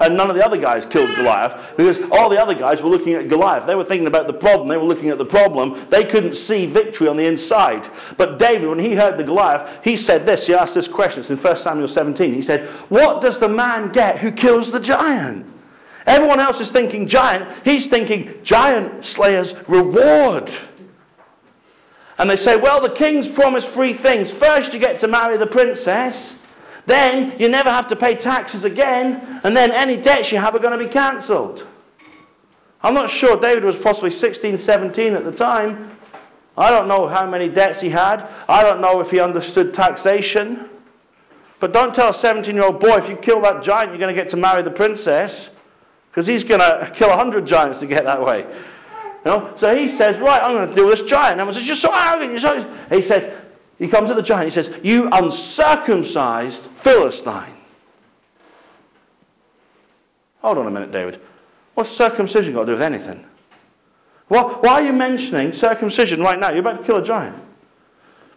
and none of the other guys killed Goliath because all the other guys were looking at Goliath. They were thinking about the problem. They were looking at the problem. They couldn't see victory on the inside. But David, when he heard the Goliath, he said this. He asked this question. It's in 1 Samuel 17. He said, What does the man get who kills the giant? Everyone else is thinking giant. He's thinking giant slayer's reward. And they say, Well, the king's promised three things. First, you get to marry the princess. Then you never have to pay taxes again, and then any debts you have are going to be cancelled. I'm not sure David was possibly 16, 17 at the time. I don't know how many debts he had. I don't know if he understood taxation. But don't tell a 17 year old boy if you kill that giant, you're going to get to marry the princess. Because he's going to kill 100 giants to get that way. You know? So he says, Right, I'm going to deal with this giant. And everyone says, You're so arrogant. You're so... He says, he comes to the giant, he says, You uncircumcised Philistine. Hold on a minute, David. What's circumcision got to do with anything? Why, why are you mentioning circumcision right now? You're about to kill a giant.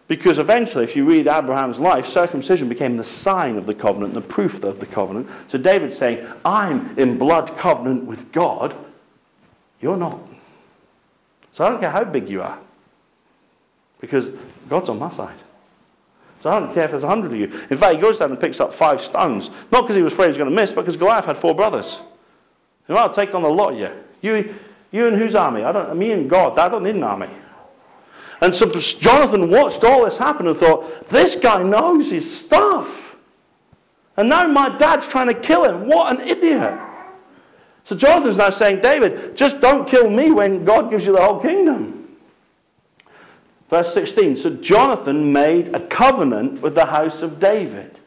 Because eventually, if you read Abraham's life, circumcision became the sign of the covenant, the proof of the covenant. So David's saying, I'm in blood covenant with God. You're not. So I don't care how big you are. Because God's on my side. So if there's a hundred of you. In fact, he goes down and picks up five stones. Not because he was afraid he was going to miss, but because Goliath had four brothers. You I'll take on the lot of you. You, You and whose army? I don't, me and God. I don't need an army. And so Jonathan watched all this happen and thought, this guy knows his stuff. And now my dad's trying to kill him. What an idiot. So Jonathan's now saying, David, just don't kill me when God gives you the whole kingdom. Verse 16 So Jonathan made a covenant with the house of David,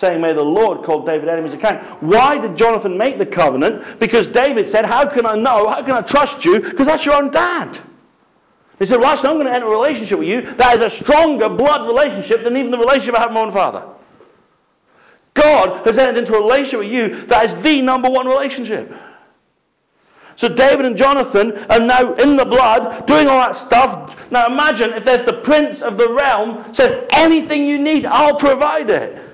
saying, May the Lord call David enemies account. Why did Jonathan make the covenant? Because David said, How can I know? How can I trust you? Because that's your own dad. He said, Right, I'm going to enter a relationship with you that is a stronger blood relationship than even the relationship I have with my own father. God has entered into a relationship with you that is the number one relationship. So David and Jonathan are now in the blood, doing all that stuff. Now imagine if there's the prince of the realm says, anything you need, I'll provide it.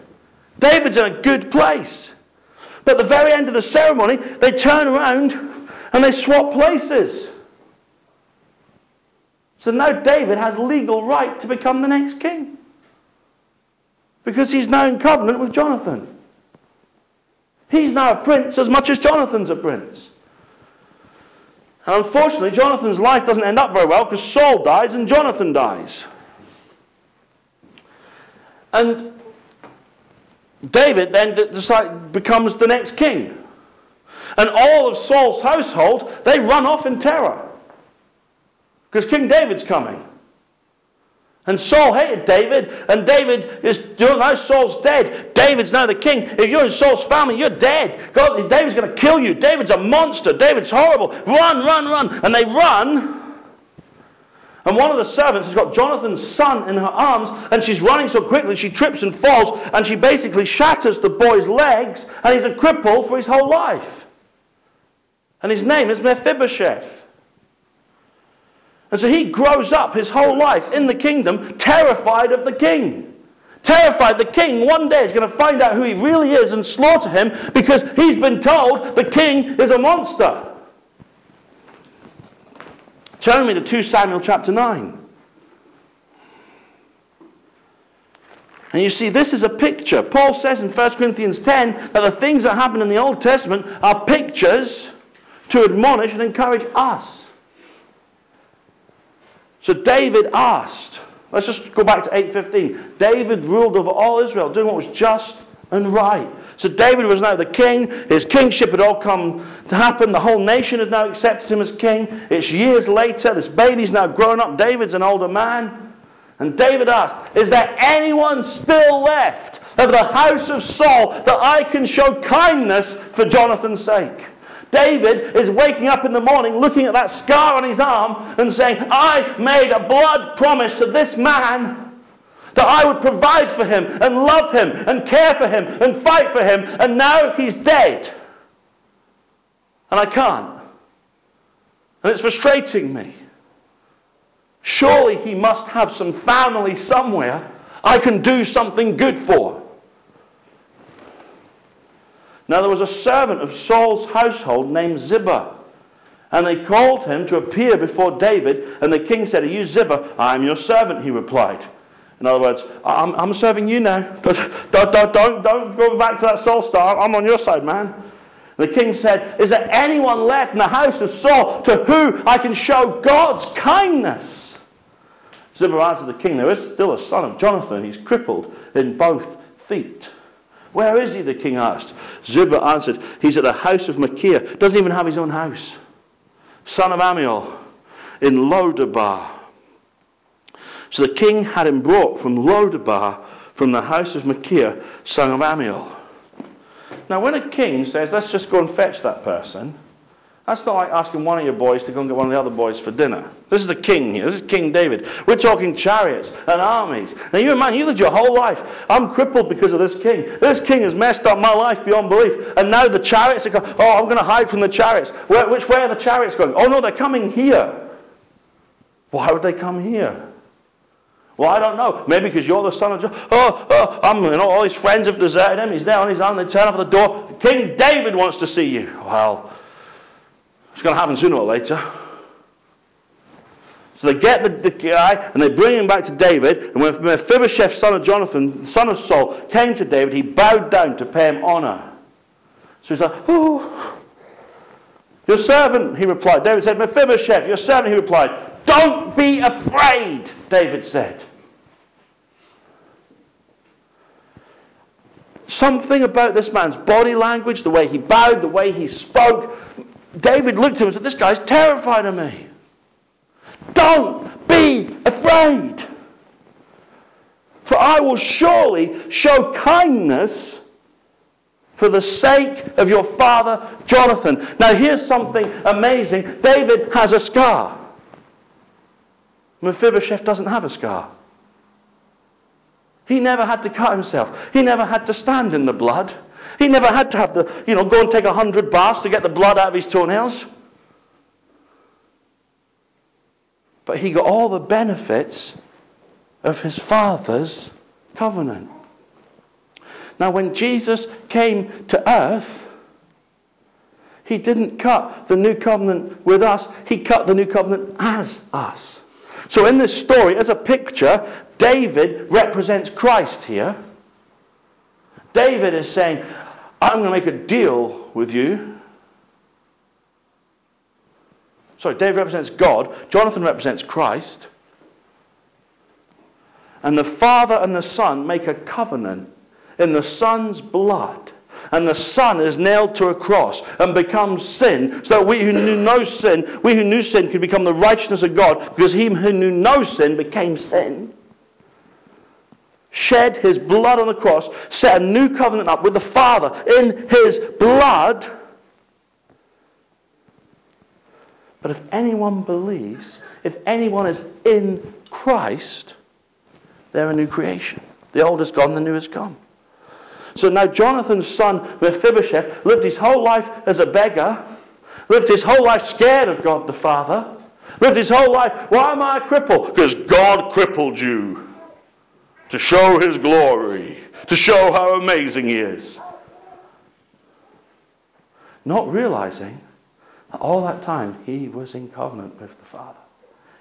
David's in a good place. But at the very end of the ceremony, they turn around and they swap places. So now David has legal right to become the next king. Because he's now in covenant with Jonathan. He's now a prince as much as Jonathan's a prince. And unfortunately, Jonathan's life doesn't end up very well because Saul dies and Jonathan dies. And David then decide, becomes the next king. And all of Saul's household, they run off in terror. Because King David's coming. And Saul hated David, and David is now Saul's dead. David's now the king. If you're in Saul's family, you're dead. God, David's going to kill you. David's a monster. David's horrible. Run, run, run. And they run. And one of the servants has got Jonathan's son in her arms, and she's running so quickly she trips and falls, and she basically shatters the boy's legs, and he's a cripple for his whole life. And his name is Mephibosheth. And so he grows up his whole life in the kingdom terrified of the king. Terrified the king one day is going to find out who he really is and slaughter him because he's been told the king is a monster. Turn me to 2 Samuel chapter 9. And you see, this is a picture. Paul says in 1 Corinthians 10 that the things that happen in the Old Testament are pictures to admonish and encourage us. So David asked, let's just go back to 8:15. David ruled over all Israel, doing what was just and right. So David was now the king. His kingship had all come to happen. The whole nation had now accepted him as king. It's years later. This baby's now grown up. David's an older man. And David asked, Is there anyone still left of the house of Saul that I can show kindness for Jonathan's sake? David is waking up in the morning looking at that scar on his arm and saying, I made a blood promise to this man that I would provide for him and love him and care for him and fight for him, and now he's dead. And I can't. And it's frustrating me. Surely he must have some family somewhere I can do something good for. Now there was a servant of Saul's household named Ziba. And they called him to appear before David. And the king said, Are you Ziba? I am your servant, he replied. In other words, I'm, I'm serving you now. Don't, don't, don't, don't go back to that Saul star. I'm on your side, man. And the king said, Is there anyone left in the house of Saul to whom I can show God's kindness? Ziba answered the king, There is still a son of Jonathan. He's crippled in both feet. Where is he? the king asked. Ziba answered, He's at the house of Machir. Doesn't even have his own house. Son of Amiel in Lodabar. So the king had him brought from Lodabar, from the house of Machir, son of Amiel. Now, when a king says, Let's just go and fetch that person, that's not like asking one of your boys to go and get one of the other boys for dinner. This is the king here. This is King David. We're talking chariots and armies. Now, you man, you lived your whole life. I'm crippled because of this king. This king has messed up my life beyond belief. And now the chariots are going, oh, I'm going to hide from the chariots. Where, which way are the chariots going? Oh, no, they're coming here. Why would they come here? Well, I don't know. Maybe because you're the son of John. Oh, oh, I'm, you know, all his friends have deserted him. He's there on his own. They turn up at the door. King David wants to see you. Well, it's going to happen sooner or later. So they get the, the, guy and they bring him back to David. And when Mephibosheth, son of Jonathan, son of Saul, came to David, he bowed down to pay him honor. So he's like, oh. Your servant, he replied. David said, Mephibosheth, your servant, he replied. Don't be afraid, David said. Something about this man's body language, the way he bowed, the way he spoke. David looked at him and said, This guy's terrified of me. Don't be afraid. For I will surely show kindness for the sake of your father Jonathan. Now, here's something amazing David has a scar. Mephibosheth doesn't have a scar. He never had to cut himself. He never had to stand in the blood. He never had to have the, you know, go and take a hundred baths to get the blood out of his toenails. But he got all the benefits of his father's covenant. Now, when Jesus came to earth, he didn't cut the new covenant with us, he cut the new covenant as us. So, in this story, as a picture, David represents Christ here. David is saying, I'm going to make a deal with you. Sorry, David represents God. Jonathan represents Christ. And the Father and the Son make a covenant in the Son's blood. And the Son is nailed to a cross and becomes sin, so that we who knew no sin, we who knew sin, could become the righteousness of God, because he who knew no sin became sin shed his blood on the cross, set a new covenant up with the Father in his blood. But if anyone believes, if anyone is in Christ, they're a new creation. The old is gone, the new has come. So now Jonathan's son Mephibosheth lived his whole life as a beggar, lived his whole life scared of God the Father, lived his whole life, why am I a cripple? Because God crippled you to show his glory, to show how amazing he is. Not realizing that all that time he was in covenant with the Father.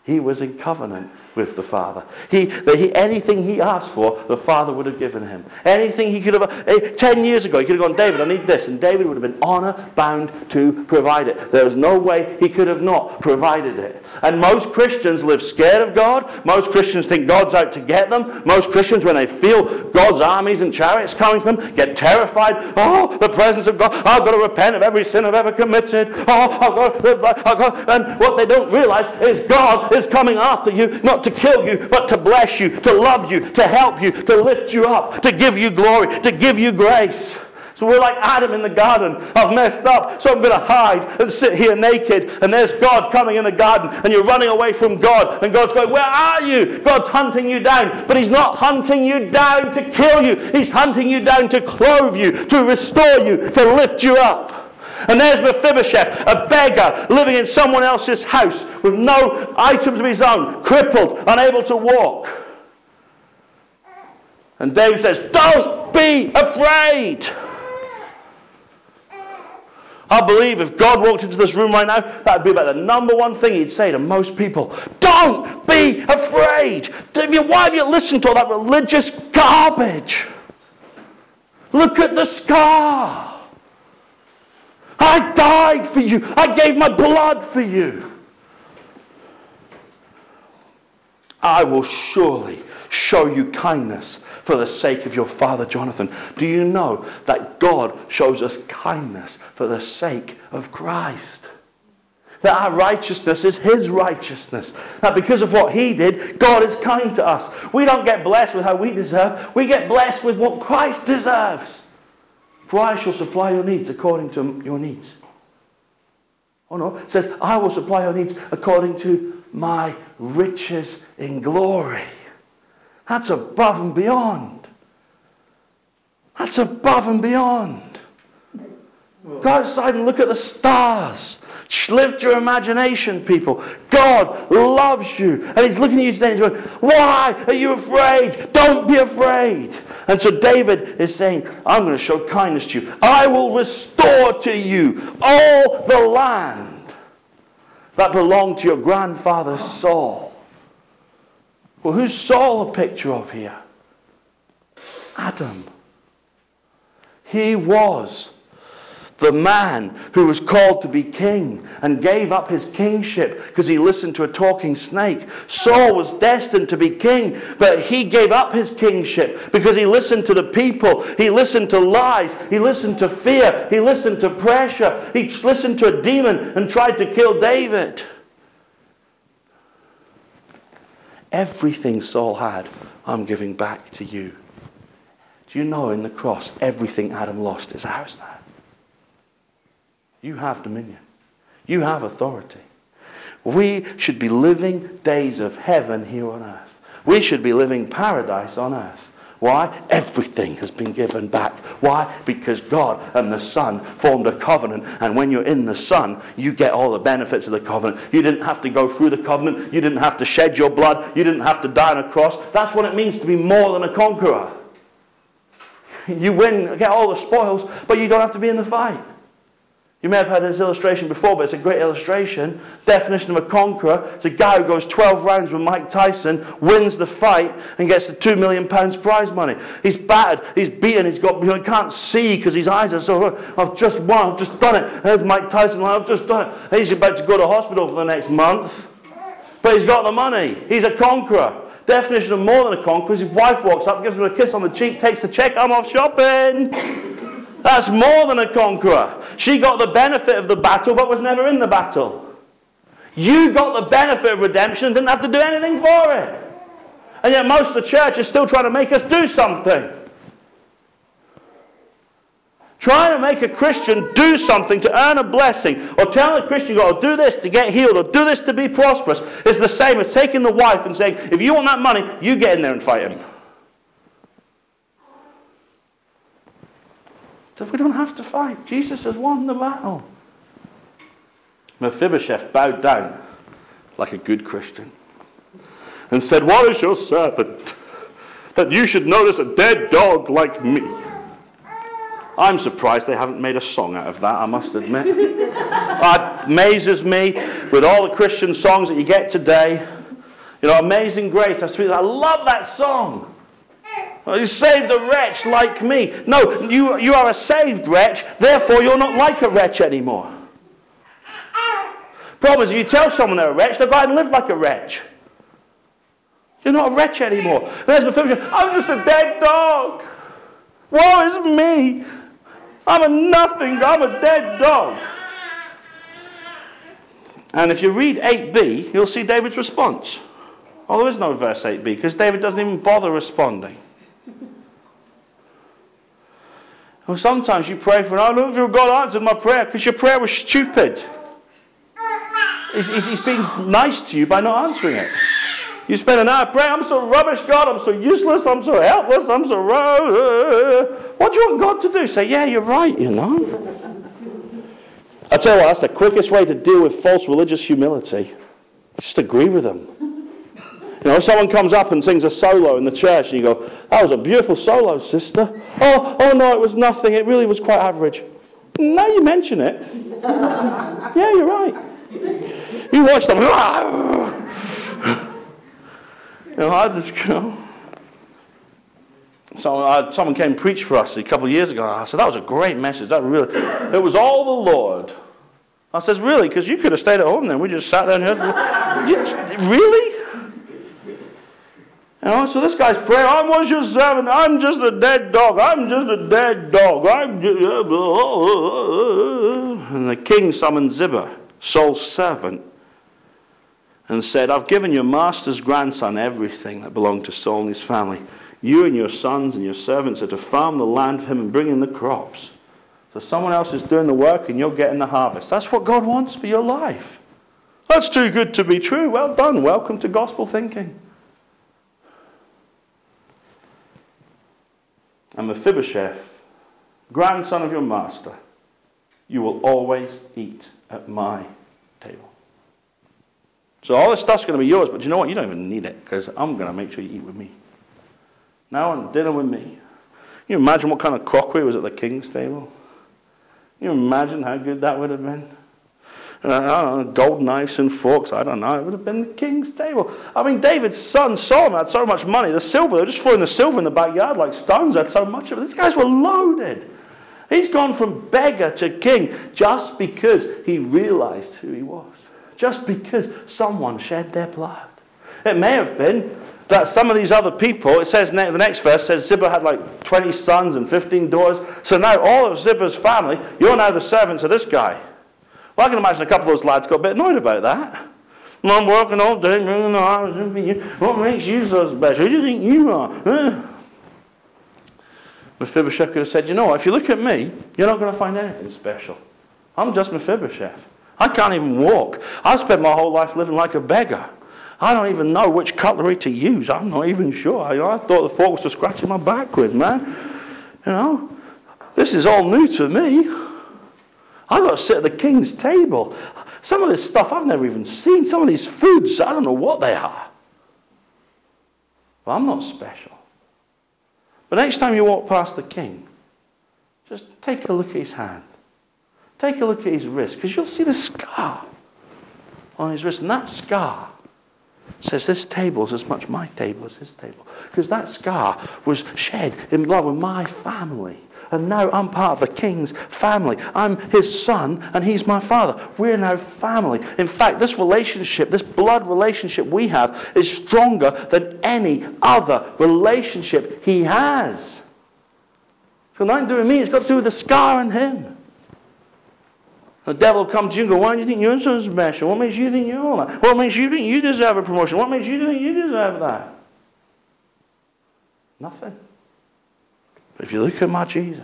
He was in covenant with the Father. He, he, anything he asked for, the Father would have given him. Anything he could have, eh, ten years ago, he could have gone, David, I need this. And David would have been honor bound to provide it. There was no way he could have not provided it. And most Christians live scared of God. Most Christians think God's out to get them. Most Christians, when they feel God's armies and chariots coming to them, get terrified. Oh, the presence of God. I've got to repent of every sin I've ever committed. Oh, I've got to, I've got, and what they don't realize is God is coming after you, not to kill you, but to bless you, to love you, to help you, to lift you up, to give you glory, to give you grace. So we're like Adam in the garden. I've messed up, so I'm going to hide and sit here naked. And there's God coming in the garden, and you're running away from God. And God's going, Where are you? God's hunting you down. But He's not hunting you down to kill you, He's hunting you down to clothe you, to restore you, to lift you up. And there's Mephibosheth, a beggar, living in someone else's house with no items of his own, crippled, unable to walk. And David says, Don't be afraid. I believe if God walked into this room right now, that would be about the number one thing he'd say to most people. Don't be afraid. Why have you listened to all that religious garbage? Look at the scar. I died for you. I gave my blood for you. I will surely show you kindness for the sake of your father Jonathan. Do you know that God shows us kindness for the sake of Christ? That our righteousness is His righteousness. That because of what He did, God is kind to us. We don't get blessed with how we deserve, we get blessed with what Christ deserves. For I shall supply your needs according to your needs. Oh no, it says, I will supply your needs according to my riches in glory. That's above and beyond. That's above and beyond. Go outside and look at the stars. Lift your imagination, people. God loves you. And He's looking at you today and He's going, Why are you afraid? Don't be afraid. And so David is saying, I'm going to show kindness to you. I will restore to you all the land that belonged to your grandfather Saul. Well, who's Saul a picture of here? Adam. He was the man who was called to be king and gave up his kingship because he listened to a talking snake. Saul was destined to be king, but he gave up his kingship because he listened to the people. He listened to lies. He listened to fear. He listened to pressure. He listened to a demon and tried to kill David. Everything Saul had, I'm giving back to you. Do you know in the cross, everything Adam lost is ours now? You have dominion. You have authority. We should be living days of heaven here on earth. We should be living paradise on earth. Why? Everything has been given back. Why? Because God and the Son formed a covenant, and when you're in the Son, you get all the benefits of the covenant. You didn't have to go through the covenant, you didn't have to shed your blood, you didn't have to die on a cross. That's what it means to be more than a conqueror. You win, get all the spoils, but you don't have to be in the fight. You may have heard this illustration before, but it's a great illustration. Definition of a conqueror it's a guy who goes 12 rounds with Mike Tyson, wins the fight, and gets the £2 million prize money. He's battered, he's beaten, he's got, you know, he can't see because his eyes are so, I've just won, I've just done it. And There's Mike Tyson, I've just done it. He's about to go to hospital for the next month, but he's got the money. He's a conqueror. Definition of more than a conqueror is his wife walks up, gives him a kiss on the cheek, takes the check, I'm off shopping. That's more than a conqueror. She got the benefit of the battle but was never in the battle. You got the benefit of redemption didn't have to do anything for it. And yet most of the church is still trying to make us do something. Trying to make a Christian do something to earn a blessing, or telling a Christian, "Go do this to get healed, or do this to be prosperous, is the same as taking the wife and saying, if you want that money, you get in there and fight him. So we don't have to fight. Jesus has won the battle. Mephibosheth bowed down like a good Christian and said, What is your servant that you should notice a dead dog like me? I'm surprised they haven't made a song out of that, I must admit. it amazes me with all the Christian songs that you get today. You know, Amazing Grace, I love that song. Oh, you saved a wretch like me. No, you, you are a saved wretch, therefore you're not like a wretch anymore. Problem is, if you tell someone they're a wretch, they'll go out and live like a wretch. You're not a wretch anymore. There's the film. I'm just a dead dog. Woe is me. I'm a nothing. I'm a dead dog. And if you read 8b, you'll see David's response. Oh, there is no verse 8b because David doesn't even bother responding. Well, sometimes you pray for, I don't God answered my prayer because your prayer was stupid. He's, being nice to you by not answering it. You spend an hour praying, I'm so rubbish, God, I'm so useless, I'm so helpless, I'm so. What do you want God to do? Say, yeah, you're right, you know. I tell you what, that's the quickest way to deal with false religious humility. Just agree with them. You know, someone comes up and sings a solo in the church, and you go, "That was a beautiful solo, sister." Oh, oh no, it was nothing. It really was quite average. Now you mention it. yeah, you're right. You watch them. you know, I just you know. So I, someone came and preached for us a couple of years ago. I said that was a great message. That really, it was all the Lord. I says, really? Because you could have stayed at home then. We just sat there and heard. really? You know, so this guy's praying, I was your servant. I'm just a dead dog. I'm just a dead dog. I'm just... And the king summoned Ziba, Saul's servant, and said, I've given your master's grandson everything that belonged to Saul and his family. You and your sons and your servants are to farm the land for him and bring in the crops. So someone else is doing the work and you're getting the harvest. That's what God wants for your life. That's too good to be true. Well done. Welcome to gospel thinking. And Mephibosheth, grandson of your master, you will always eat at my table. So all this stuff's going to be yours, but you know what? You don't even need it because I'm going to make sure you eat with me. Now on dinner with me. Can you imagine what kind of crockery was at the king's table? Can you imagine how good that would have been? Uh, gold knives and forks. I don't know. It would have been the king's table. I mean, David's son Solomon had so much money. The silver, they were just throwing the silver in the backyard like stones. Had so much of it. These guys were loaded. He's gone from beggar to king just because he realized who he was. Just because someone shed their blood. It may have been that some of these other people, it says, the next verse says Ziba had like 20 sons and 15 daughters. So now all of Ziba's family, you're now the servants of this guy. Well, I can imagine a couple of those lads got a bit annoyed about that. Well, I'm working all day, bringing the hours in for you. What makes you so special? Who do you think you are? Huh? Mephibosheth could have said, You know if you look at me, you're not going to find anything special. I'm just Mephibosheth. I can't even walk. I spent my whole life living like a beggar. I don't even know which cutlery to use. I'm not even sure. I, I thought the forks were scratching my back with, man. You know, this is all new to me. I've got to sit at the king's table. Some of this stuff I've never even seen. Some of these foods, I don't know what they are. But I'm not special. But next time you walk past the king, just take a look at his hand. Take a look at his wrist, because you'll see the scar on his wrist. And that scar says this table is as much my table as his table. Because that scar was shed in blood with my family. And now I'm part of the king's family. I'm his son, and he's my father. We're now family. In fact, this relationship, this blood relationship we have, is stronger than any other relationship he has. It's got nothing to do with me, it's got to do with the scar on him. The devil will come to you and go, Why do you think you're so special? What makes you think you're all that? What makes you think you deserve a promotion? What makes you think you deserve that? Nothing. But if you look at my Jesus,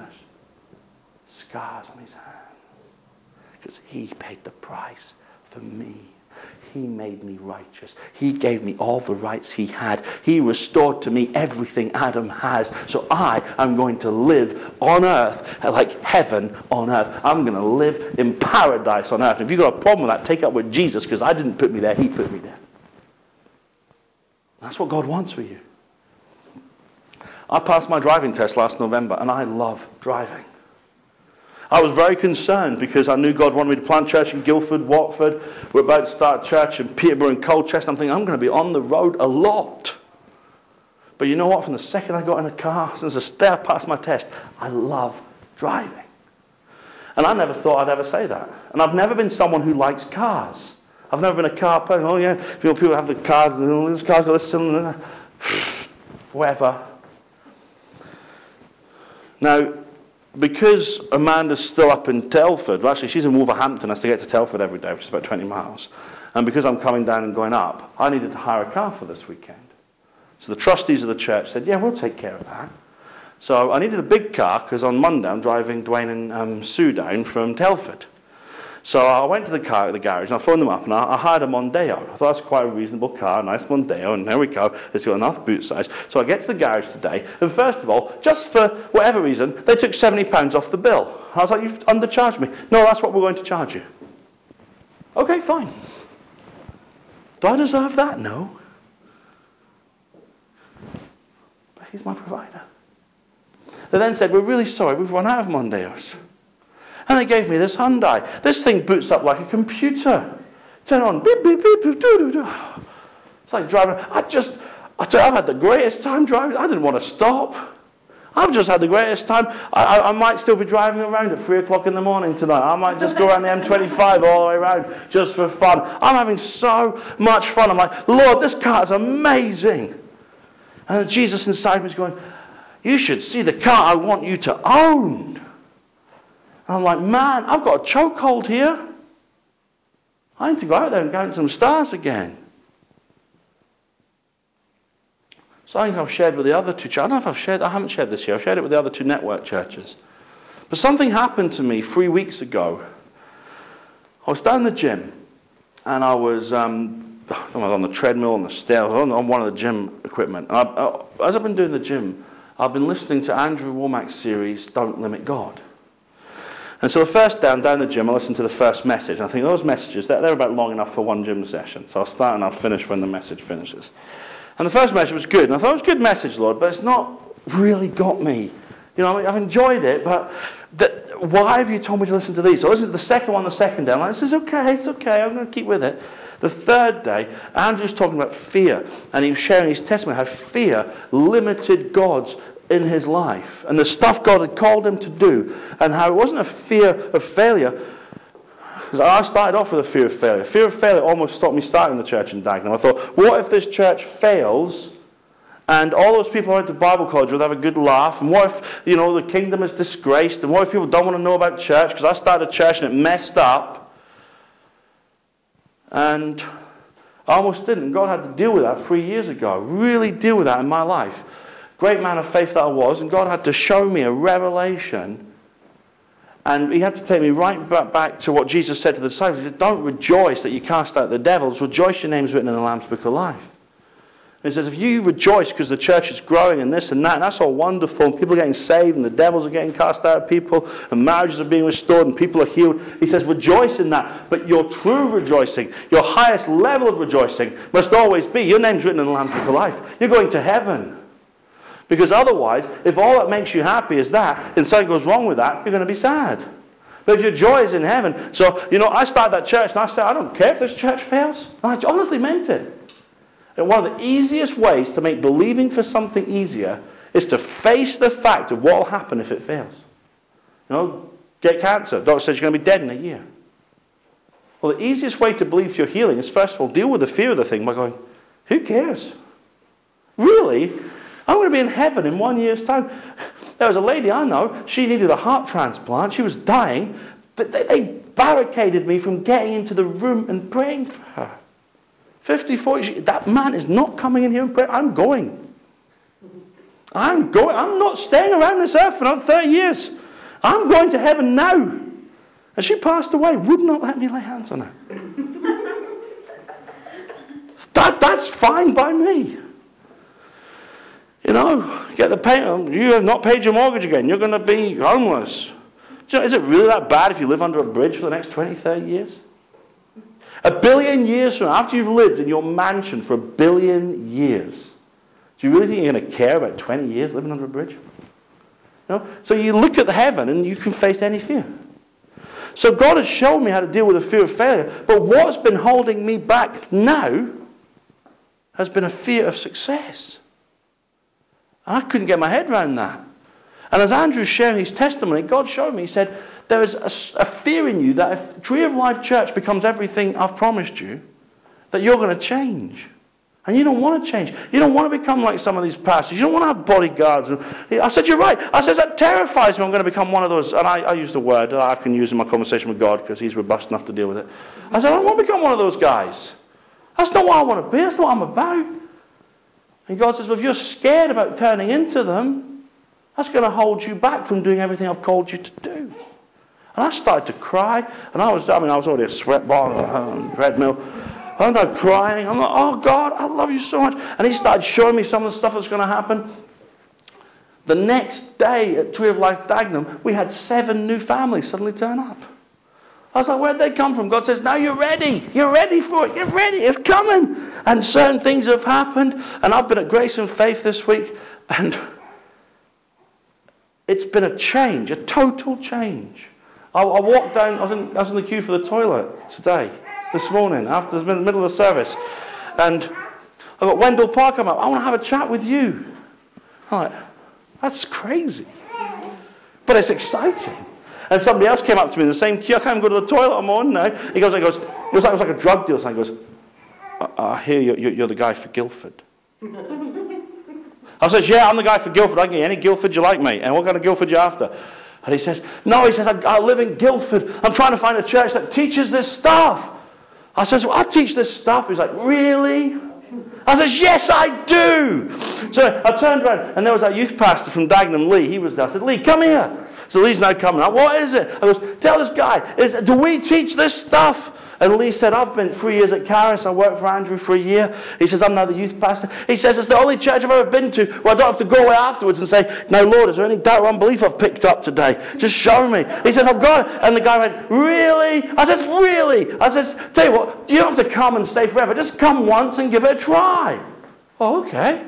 scars on his hands, because he paid the price for me. He made me righteous. He gave me all the rights he had. He restored to me everything Adam has. So I am going to live on earth like heaven on earth. I'm going to live in paradise on earth. If you've got a problem with that, take up with Jesus because I didn't put me there. He put me there. That's what God wants for you. I passed my driving test last November and I love driving. I was very concerned because I knew God wanted me to plant church in Guildford, Watford. We're about to start church in Peterborough and Colchester. I'm thinking, I'm going to be on the road a lot. But you know what? From the second I got in a car, since the day I passed my test, I love driving. And I never thought I'd ever say that. And I've never been someone who likes cars. I've never been a car person. Oh, yeah, people have the cars, and oh, this car's got cylinder. Whatever. Now, because Amanda's still up in Telford, well, actually she's in Wolverhampton, have to get to Telford every day, which is about 20 miles. And because I'm coming down and going up, I needed to hire a car for this weekend. So the trustees of the church said, yeah, we'll take care of that. So I needed a big car because on Monday I'm driving Dwayne and um, Sue down from Telford. So I went to the car at the garage and I phoned them up and I, I hired a Mondeo. I thought that's quite a reasonable car, a nice Mondeo, and there we go. It's got enough boot size. So I get to the garage today, and first of all, just for whatever reason, they took £70 off the bill. I was like, you've undercharged me. No, that's what we're going to charge you. Okay, fine. Do I deserve that? No. But he's my provider. They then said, We're really sorry, we've run out of Mondeos. And they gave me this Hyundai. This thing boots up like a computer. Turn on, beep, beep, beep, doo, doo, doo. It's like driving. I just, I tell you, I've had the greatest time driving. I didn't want to stop. I've just had the greatest time. I, I, I, might still be driving around at 3 o'clock in the morning tonight. I might just go around the M25 all the way around just for fun. I'm having so much fun. I'm like, Lord, this car is amazing. And Jesus inside me is going, You should see the car I want you to own. And I'm like, man, I've got a chokehold here. I need to go out there and count some stars again. So I think I've shared with the other two churches. I don't know if I've shared, I haven't shared this here. I've shared it with the other two network churches. But something happened to me three weeks ago. I was down in the gym and I was, um, I was on the treadmill, on the stairs, on, on one of the gym equipment. I, I, as I've been doing the gym, I've been listening to Andrew Wommack's series, Don't Limit God. And so the first day I'm down the gym, I listen to the first message. And I think those messages, they're, they're about long enough for one gym session. So I'll start and I'll finish when the message finishes. And the first message was good. And I thought, it was a good message, Lord, but it's not really got me. You know, I've enjoyed it, but why have you told me to listen to these? So I listened to the second one the second day. I'm like, this is okay, it's okay, I'm going to keep with it. The third day, Andrew's talking about fear, and he was sharing his testimony how fear limited God's in his life and the stuff God had called him to do, and how it wasn't a fear of failure. Because I started off with a fear of failure. Fear of failure almost stopped me starting the church in Dagenham. I thought, what if this church fails? And all those people who went to Bible college would have a good laugh. And what if, you know, the kingdom is disgraced? And what if people don't want to know about church? Because I started a church and it messed up. And I almost didn't. God had to deal with that three years ago. Really deal with that in my life. Great man of faith that I was. And God had to show me a revelation. And he had to take me right back to what Jesus said to the disciples. He said, Don't rejoice that you cast out the devils. Rejoice your name's written in the Lamb's Book of Life. And he says, if you rejoice because the church is growing and this and that, and that's all wonderful, and people are getting saved, and the devils are getting cast out of people, and marriages are being restored, and people are healed, he says, rejoice in that. But your true rejoicing, your highest level of rejoicing, must always be your name's written in the Lamb's Book of Life. You're going to heaven. Because otherwise, if all that makes you happy is that, and something goes wrong with that, you're going to be sad. But if your joy is in heaven. So, you know, I started that church, and I said, I don't care if this church fails. I honestly meant it. And one of the easiest ways to make believing for something easier is to face the fact of what will happen if it fails. You know, get cancer. Doctor says you're going to be dead in a year. Well, the easiest way to believe for your healing is first of all deal with the fear of the thing by going, who cares? Really? I'm going to be in heaven in one year's time. There was a lady I know, she needed a heart transplant. She was dying, but they, they barricaded me from getting into the room and praying for her. 50, 40, that man is not coming in here and praying. I'm going. I'm going. I'm not staying around this earth for another 30 years. I'm going to heaven now. And she passed away, would not let me lay hands on her. that, that's fine by me. You know, get the pay, you have not paid your mortgage again. You're going to be homeless. You know, is it really that bad if you live under a bridge for the next 20, 30 years? A billion years from now, after you've lived in your mansion for a billion years, do you really think you're going to care about 20 years living under a bridge? No? So you look at heaven and you can face any fear. So God has shown me how to deal with the fear of failure. But what's been holding me back now has been a fear of success. I couldn't get my head around that. And as Andrew shared his testimony, God showed me, he said, there is a, a fear in you that if Tree of Life Church becomes everything I've promised you, that you're going to change. And you don't want to change. You don't want to become like some of these pastors. You don't want to have bodyguards. I said, You're right. I said, That terrifies me. I'm going to become one of those. And I, I use the word that I can use in my conversation with God because He's robust enough to deal with it. I said, I don't want to become one of those guys. That's not what I want to be. That's not what I'm about. And God says, Well, if you're scared about turning into them, that's going to hold you back from doing everything I've called you to do. And I started to cry, and I was, I mean, I was already a sweat ball on the treadmill. And I'm not crying. I'm like, oh God, I love you so much. And he started showing me some of the stuff that's going to happen. The next day at Tree of Life Dagenham, we had seven new families suddenly turn up. I was like, where'd they come from? God says, now you're ready. You're ready for it. You're ready. It's coming. And certain things have happened. And I've been at Grace and Faith this week. And it's been a change, a total change. I, I walked down, I was, in, I was in the queue for the toilet today, this morning, after the middle of the service. And I've got Wendell Park come up. I want to have a chat with you. I'm like, that's crazy. But it's exciting. And somebody else came up to me in the same queue. I can't go to the toilet. I'm on now. He goes, he goes, it was like, it was like a drug deal. So he goes, I, I hear you, you're the guy for Guildford. I says, yeah, I'm the guy for Guildford. I can get any Guildford you like, mate. And what kind of Guildford you after? And he says, No, he says, I, I live in Guildford. I'm trying to find a church that teaches this stuff. I says, Well, I teach this stuff. He's like, Really? I says, Yes, I do. So I turned around, and there was that youth pastor from Dagenham, Lee. He was there. I said, Lee, come here. So Lee's now coming up. What is it? I goes, Tell this guy, is, do we teach this stuff? And Lee said, I've been three years at Charis. I worked for Andrew for a year. He says, I'm now the youth pastor. He says, it's the only church I've ever been to where I don't have to go away afterwards and say, Now, Lord, is there any doubt or unbelief I've picked up today? Just show me. He says, I've got it. And the guy went, Really? I says, Really? I says, Tell you what, you don't have to come and stay forever. Just come once and give it a try. Oh, okay.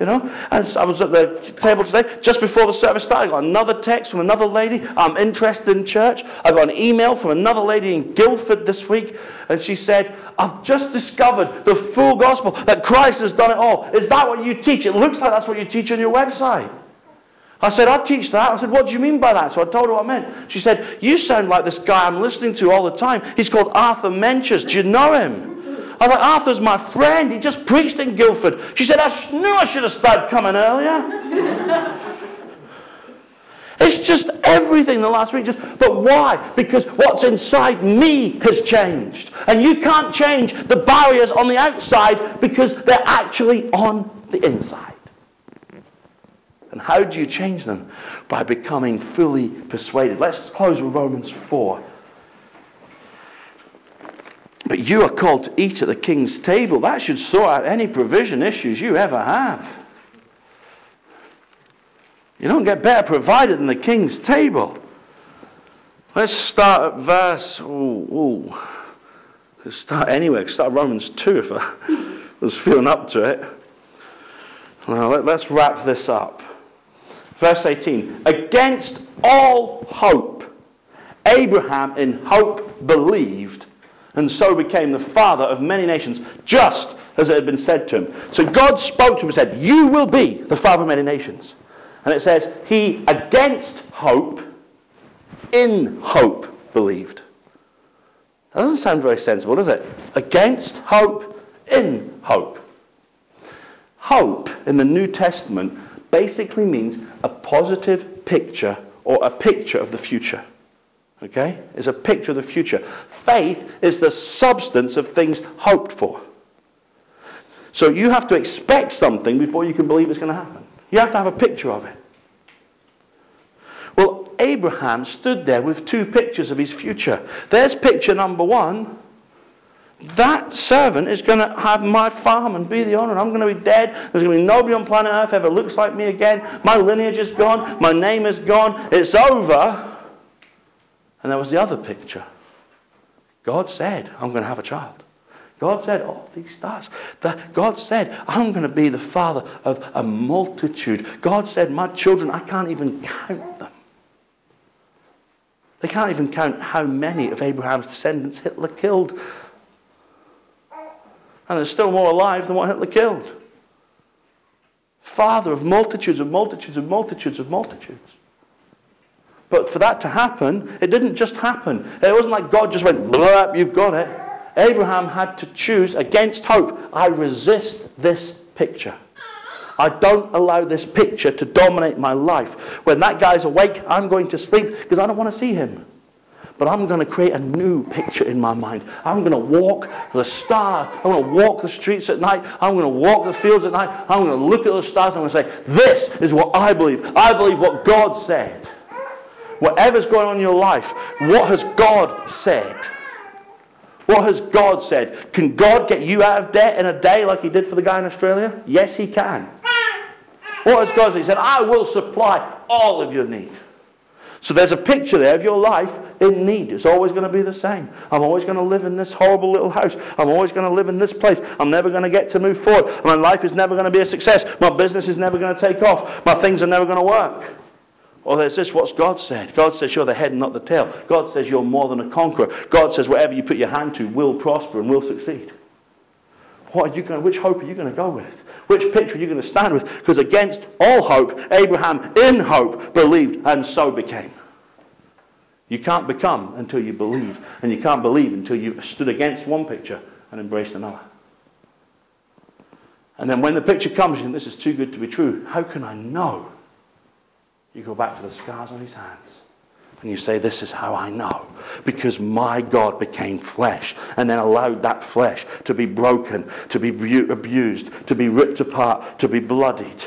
You know, and I was at the table today, just before the service started, I got another text from another lady. I'm interested in church. I got an email from another lady in Guildford this week, and she said, I've just discovered the full gospel, that Christ has done it all. Is that what you teach? It looks like that's what you teach on your website. I said, I teach that. I said, what do you mean by that? So I told her what I meant. She said, you sound like this guy I'm listening to all the time. He's called Arthur Meintjes. Do you know him? I like, Arthur's my friend. He just preached in Guildford. She said, I knew I should have started coming earlier. It's just everything the last week. Just, but why? Because what's inside me has changed. And you can't change the barriers on the outside because they're actually on the inside. And how do you change them? By becoming fully persuaded. Let's close with Romans 4. But you are called to eat at the king's table. That should sort out any provision issues you ever have. You don't get better provided than the king's table. Let's start at verse. Oh, oh. Let's start anywhere. Start Romans 2 if I was feeling up to it. Well, let, let's wrap this up. Verse 18. Against all hope, Abraham in hope believed, and so became the father of many nations, just as it had been said to him. So God spoke to him and said, You will be the father of many nations. And it says, He against hope, in hope, believed. That doesn't sound very sensible, does it? Against hope, in hope. Hope in the New Testament basically means a positive picture or a picture of the future. Okay? It's a picture of the future. Faith is the substance of things hoped for. So you have to expect something before you can believe it's going to happen. You have to have a picture of it. Well, Abraham stood there with two pictures of his future. There's picture number one. That servant is going to have my farm and be the owner. I'm going to be dead. There's going to be nobody on planet Earth ever looks like me again. My lineage is gone. My name is gone. It's over. And there was the other picture. God said, I'm going to have a child. God said, all oh, these stars. God said, I'm going to be the father of a multitude. God said, my children, I can't even count them. They can't even count how many of Abraham's descendants Hitler killed. And there's still more alive than what Hitler killed. Father of multitudes of multitudes of multitudes of multitudes. But for that to happen, it didn't just happen. It wasn't like God just went, blah, you've got it. Abraham had to choose against hope. I resist this picture. I don't allow this picture to dominate my life. When that guy's awake, I'm going to sleep because I don't want to see him. But I'm going to create a new picture in my mind. I'm going to walk the stars. I'm going to walk the streets at night. I'm going to walk the fields at night. I'm going to look at the stars. And I'm going to say, This is what I believe. I believe what God said. Whatever's going on in your life, what has God said? What has God said? Can God get you out of debt in a day like He did for the guy in Australia? Yes, He can. What has God said? He said, I will supply all of your need. So there's a picture there of your life in need. It's always going to be the same. I'm always going to live in this horrible little house. I'm always going to live in this place. I'm never going to get to move forward. My life is never going to be a success. My business is never going to take off. My things are never going to work. Or there's this what's God said. God says you're the head and not the tail. God says you're more than a conqueror. God says whatever you put your hand to will prosper and will succeed. What are you going, which hope are you going to go with? Which picture are you going to stand with? Because against all hope, Abraham in hope believed and so became. You can't become until you believe. And you can't believe until you've stood against one picture and embraced another. And then when the picture comes, you think, this is too good to be true. How can I know? You go back to the scars on his hands. And you say, This is how I know. Because my God became flesh and then allowed that flesh to be broken, to be abused, to be ripped apart, to be bloodied.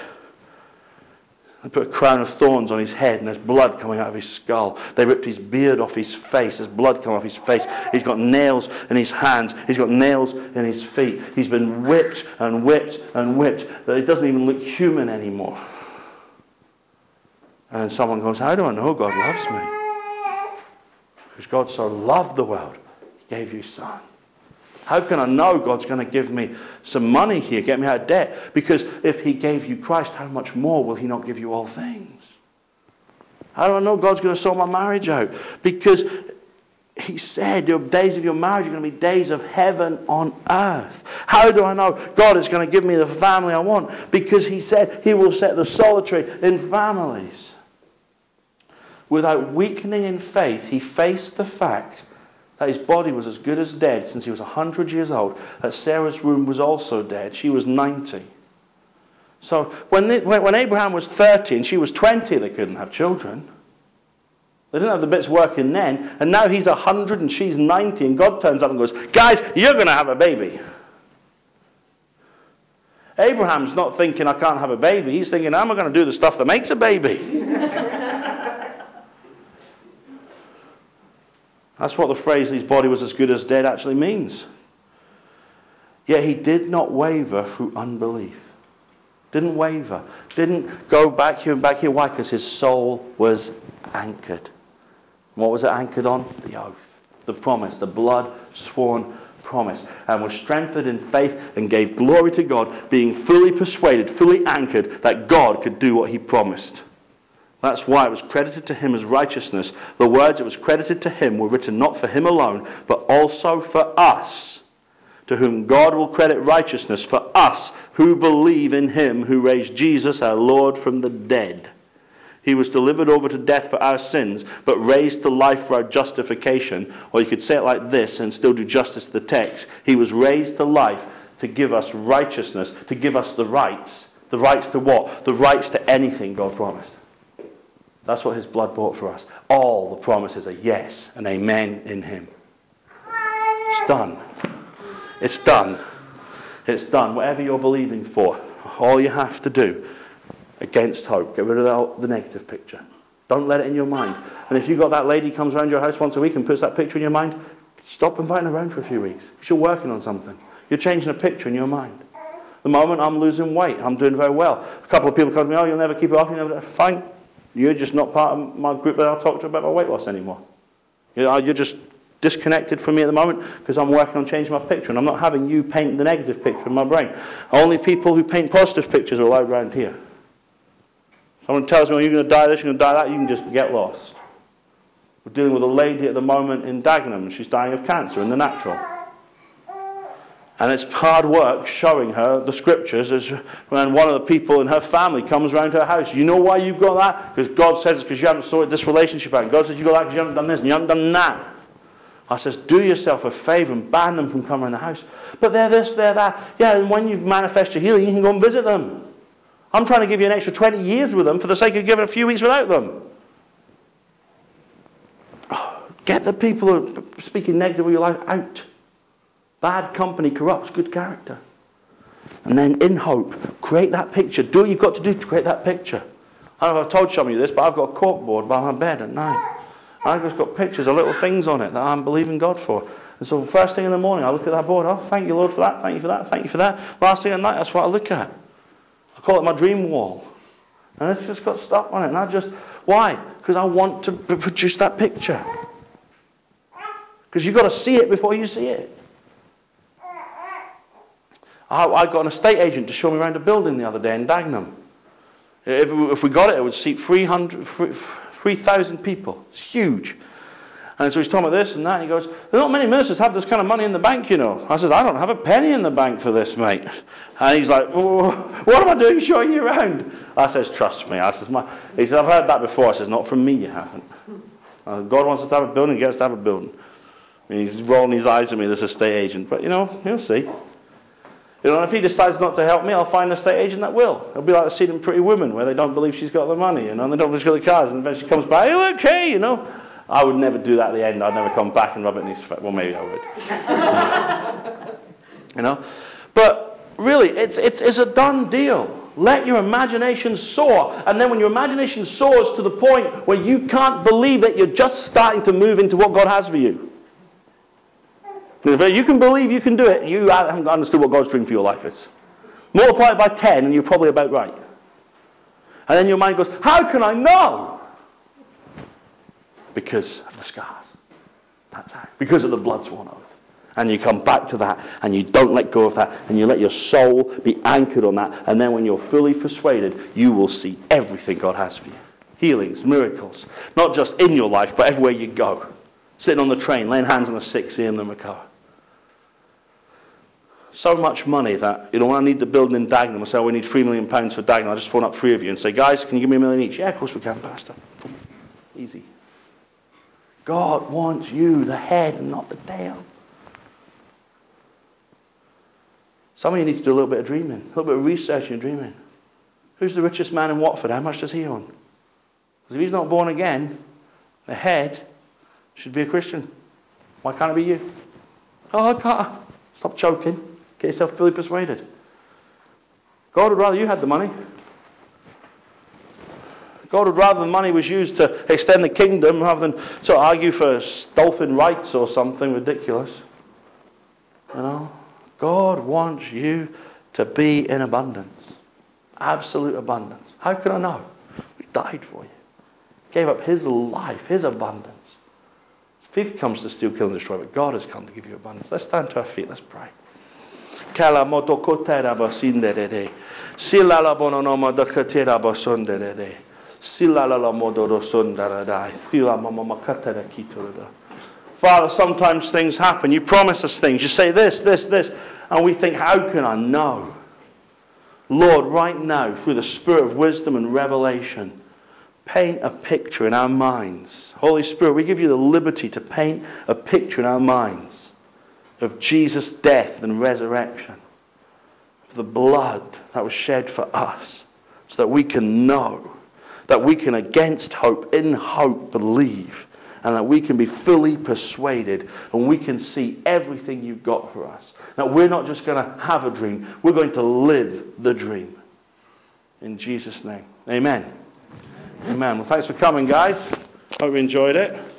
They put a crown of thorns on his head and there's blood coming out of his skull. They ripped his beard off his face. There's blood coming off his face. He's got nails in his hands. He's got nails in his feet. He's been whipped and whipped and whipped that he doesn't even look human anymore. And someone goes, How do I know God loves me? Because God so loved the world, He gave you Son. How can I know God's going to give me some money here, get me out of debt? Because if He gave you Christ, how much more will He not give you all things? How do I know God's going to sort my marriage out? Because he said, Your days of your marriage are going to be days of heaven on earth. How do I know God is going to give me the family I want? Because He said He will set the solitary in families. Without weakening in faith, He faced the fact that his body was as good as dead since he was 100 years old, that Sarah's womb was also dead. She was 90. So when, when Abraham was 30 and she was 20, they couldn't have children. They didn't have the bits working then, and now he's 100 and she's 90, and God turns up and goes, Guys, you're going to have a baby. Abraham's not thinking, I can't have a baby. He's thinking, How am I going to do the stuff that makes a baby? That's what the phrase, his body was as good as dead, actually means. Yet he did not waver through unbelief. Didn't waver. Didn't go back here and back here. Why? Because his soul was anchored. What was it anchored on? The oath, the promise, the blood sworn promise, and was strengthened in faith and gave glory to God, being fully persuaded, fully anchored that God could do what he promised. That's why it was credited to him as righteousness. The words it was credited to him were written not for him alone, but also for us, to whom God will credit righteousness, for us who believe in him who raised Jesus our Lord from the dead. He was delivered over to death for our sins, but raised to life for our justification. Or you could say it like this and still do justice to the text. He was raised to life to give us righteousness, to give us the rights. The rights to what? The rights to anything God promised. That's what His blood bought for us. All the promises are yes and amen in Him. It's done. It's done. It's done. Whatever you're believing for, all you have to do against hope. Get rid of the negative picture. Don't let it in your mind. And if you've got that lady comes around your house once a week and puts that picture in your mind, stop inviting her around for a few weeks. You're working on something. You're changing a picture in your mind. The moment I'm losing weight, I'm doing very well. A couple of people come to me, oh, you'll never keep it off. You never. Fine. You're just not part of my group that I'll talk to about my weight loss anymore. You're just disconnected from me at the moment because I'm working on changing my picture and I'm not having you paint the negative picture in my brain. Only people who paint positive pictures are allowed around here. Someone tells me, well, you're going to die this, you're going to die that, you can just get lost. We're dealing with a lady at the moment in Dagenham. and She's dying of cancer in the natural. And it's hard work showing her the scriptures as when one of the people in her family comes around her house. You know why you've got that? Because God says it's because you haven't sorted this relationship out. God says you've got that because you haven't done this and you haven't done that. I says, do yourself a favour and ban them from coming in the house. But they're this, they're that. Yeah, and when you've manifested your healing, you can go and visit them. I'm trying to give you an extra 20 years with them for the sake of giving a few weeks without them. Oh, get the people who are speaking negative of your life out. Bad company corrupts good character. And then in hope, create that picture. Do what you've got to do to create that picture. I don't know if I've told some of you this, but I've got a corkboard by my bed at night. I've just got pictures of little things on it that I'm believing God for. And so first thing in the morning, I look at that board. Oh, thank you, Lord, for that. Thank you for that. Thank you for that. Last thing at night, that's what I look at. I call it my dream wall. And it's just got stuff on it. And I just, why? Because I want to produce that picture. Because you've got to see it before you see it. I, I got an estate agent to show me around a building the other day in Dagenham. If, if we got it, it would seat 3,000 people. It's huge. And so he's talking about this and that, and he goes, There's not many ministers have this kind of money in the bank, you know. I said, I don't have a penny in the bank for this, mate. And he's like, What am I doing showing you around? I says, Trust me. I says, My... He says, I've heard that before. I says, Not from me, you haven't. Uh, God wants us to have a building, he gets to have a building. Mean, he's rolling his eyes at me, this estate agent. But, you know, he'll see. You know, if he decides not to help me, I'll find an estate agent that will. It'll be like the scene in Pretty Woman where they don't believe she's got the money, you know, and they don't believe she's got the cars, and then she comes by, oh, okay, you know. I would never do that at the end. I'd never come back and rub it in his face. Well, maybe I would. you know? But really, it's, it's, it's a done deal. Let your imagination soar. And then when your imagination soars to the point where you can't believe it, you're just starting to move into what God has for you. You can believe you can do it, you haven't understood what God's dream for your life is. Multiply it by 10 and you're probably about right. And then your mind goes, How can I know? because of the scars. That's how. Because of the blood sworn oath. And you come back to that and you don't let go of that and you let your soul be anchored on that. And then when you're fully persuaded, you will see everything God has for you healings, miracles. Not just in your life, but everywhere you go. sitting on the train, laying hands on the sick, seeing them recover. So much money that, you know, when I need the building in Dagenham, I say, oh, we need three million pounds for Dagenham. I'll just phone up three of you and say, guys, can you give me a million each? Yeah, of course we can, Pastor. Easy. God wants you, the head, and not the tail. Some of you need to do a little bit of dreaming, a little bit of research and dreaming. Who's the richest man in Watford? How much does he own? Because if he's not born again, the head should be a Christian. Why can't it be you? Oh, I can't. Stop choking. Get yourself fully persuaded. God would rather you had the money. God would rather the money was used to extend the kingdom rather than to argue for dolphin rights or something ridiculous. You know? God wants you to be in abundance. Absolute abundance. How can I know? He died for you. Gave up his life, his abundance. Thief comes to steal, kill, and destroy, but God has come to give you abundance. Let's stand to our feet. Let's pray. Kala motokotera basinderere. Silala bononoma dakatera basonderere. Silala modoro sondaradai. Sila mama makatera kiturada. Father, sometimes things happen. You promise us things. You say this, this, this. And we think, how can I know? Lord, right now, through the spirit of wisdom and revelation, paint a picture in our minds. Holy Spirit, we give you the liberty to paint a picture in our minds of Jesus' death and resurrection, of the blood that was shed for us, so that we can know, that we can, against hope, in hope, believe, and that we can be fully persuaded and we can see everything you've got for us. Now, we're not just going to have a dream, we're going to live the dream. In Jesus' name. Amen. Amen. Well, thanks for coming, guys. Hope you enjoyed it.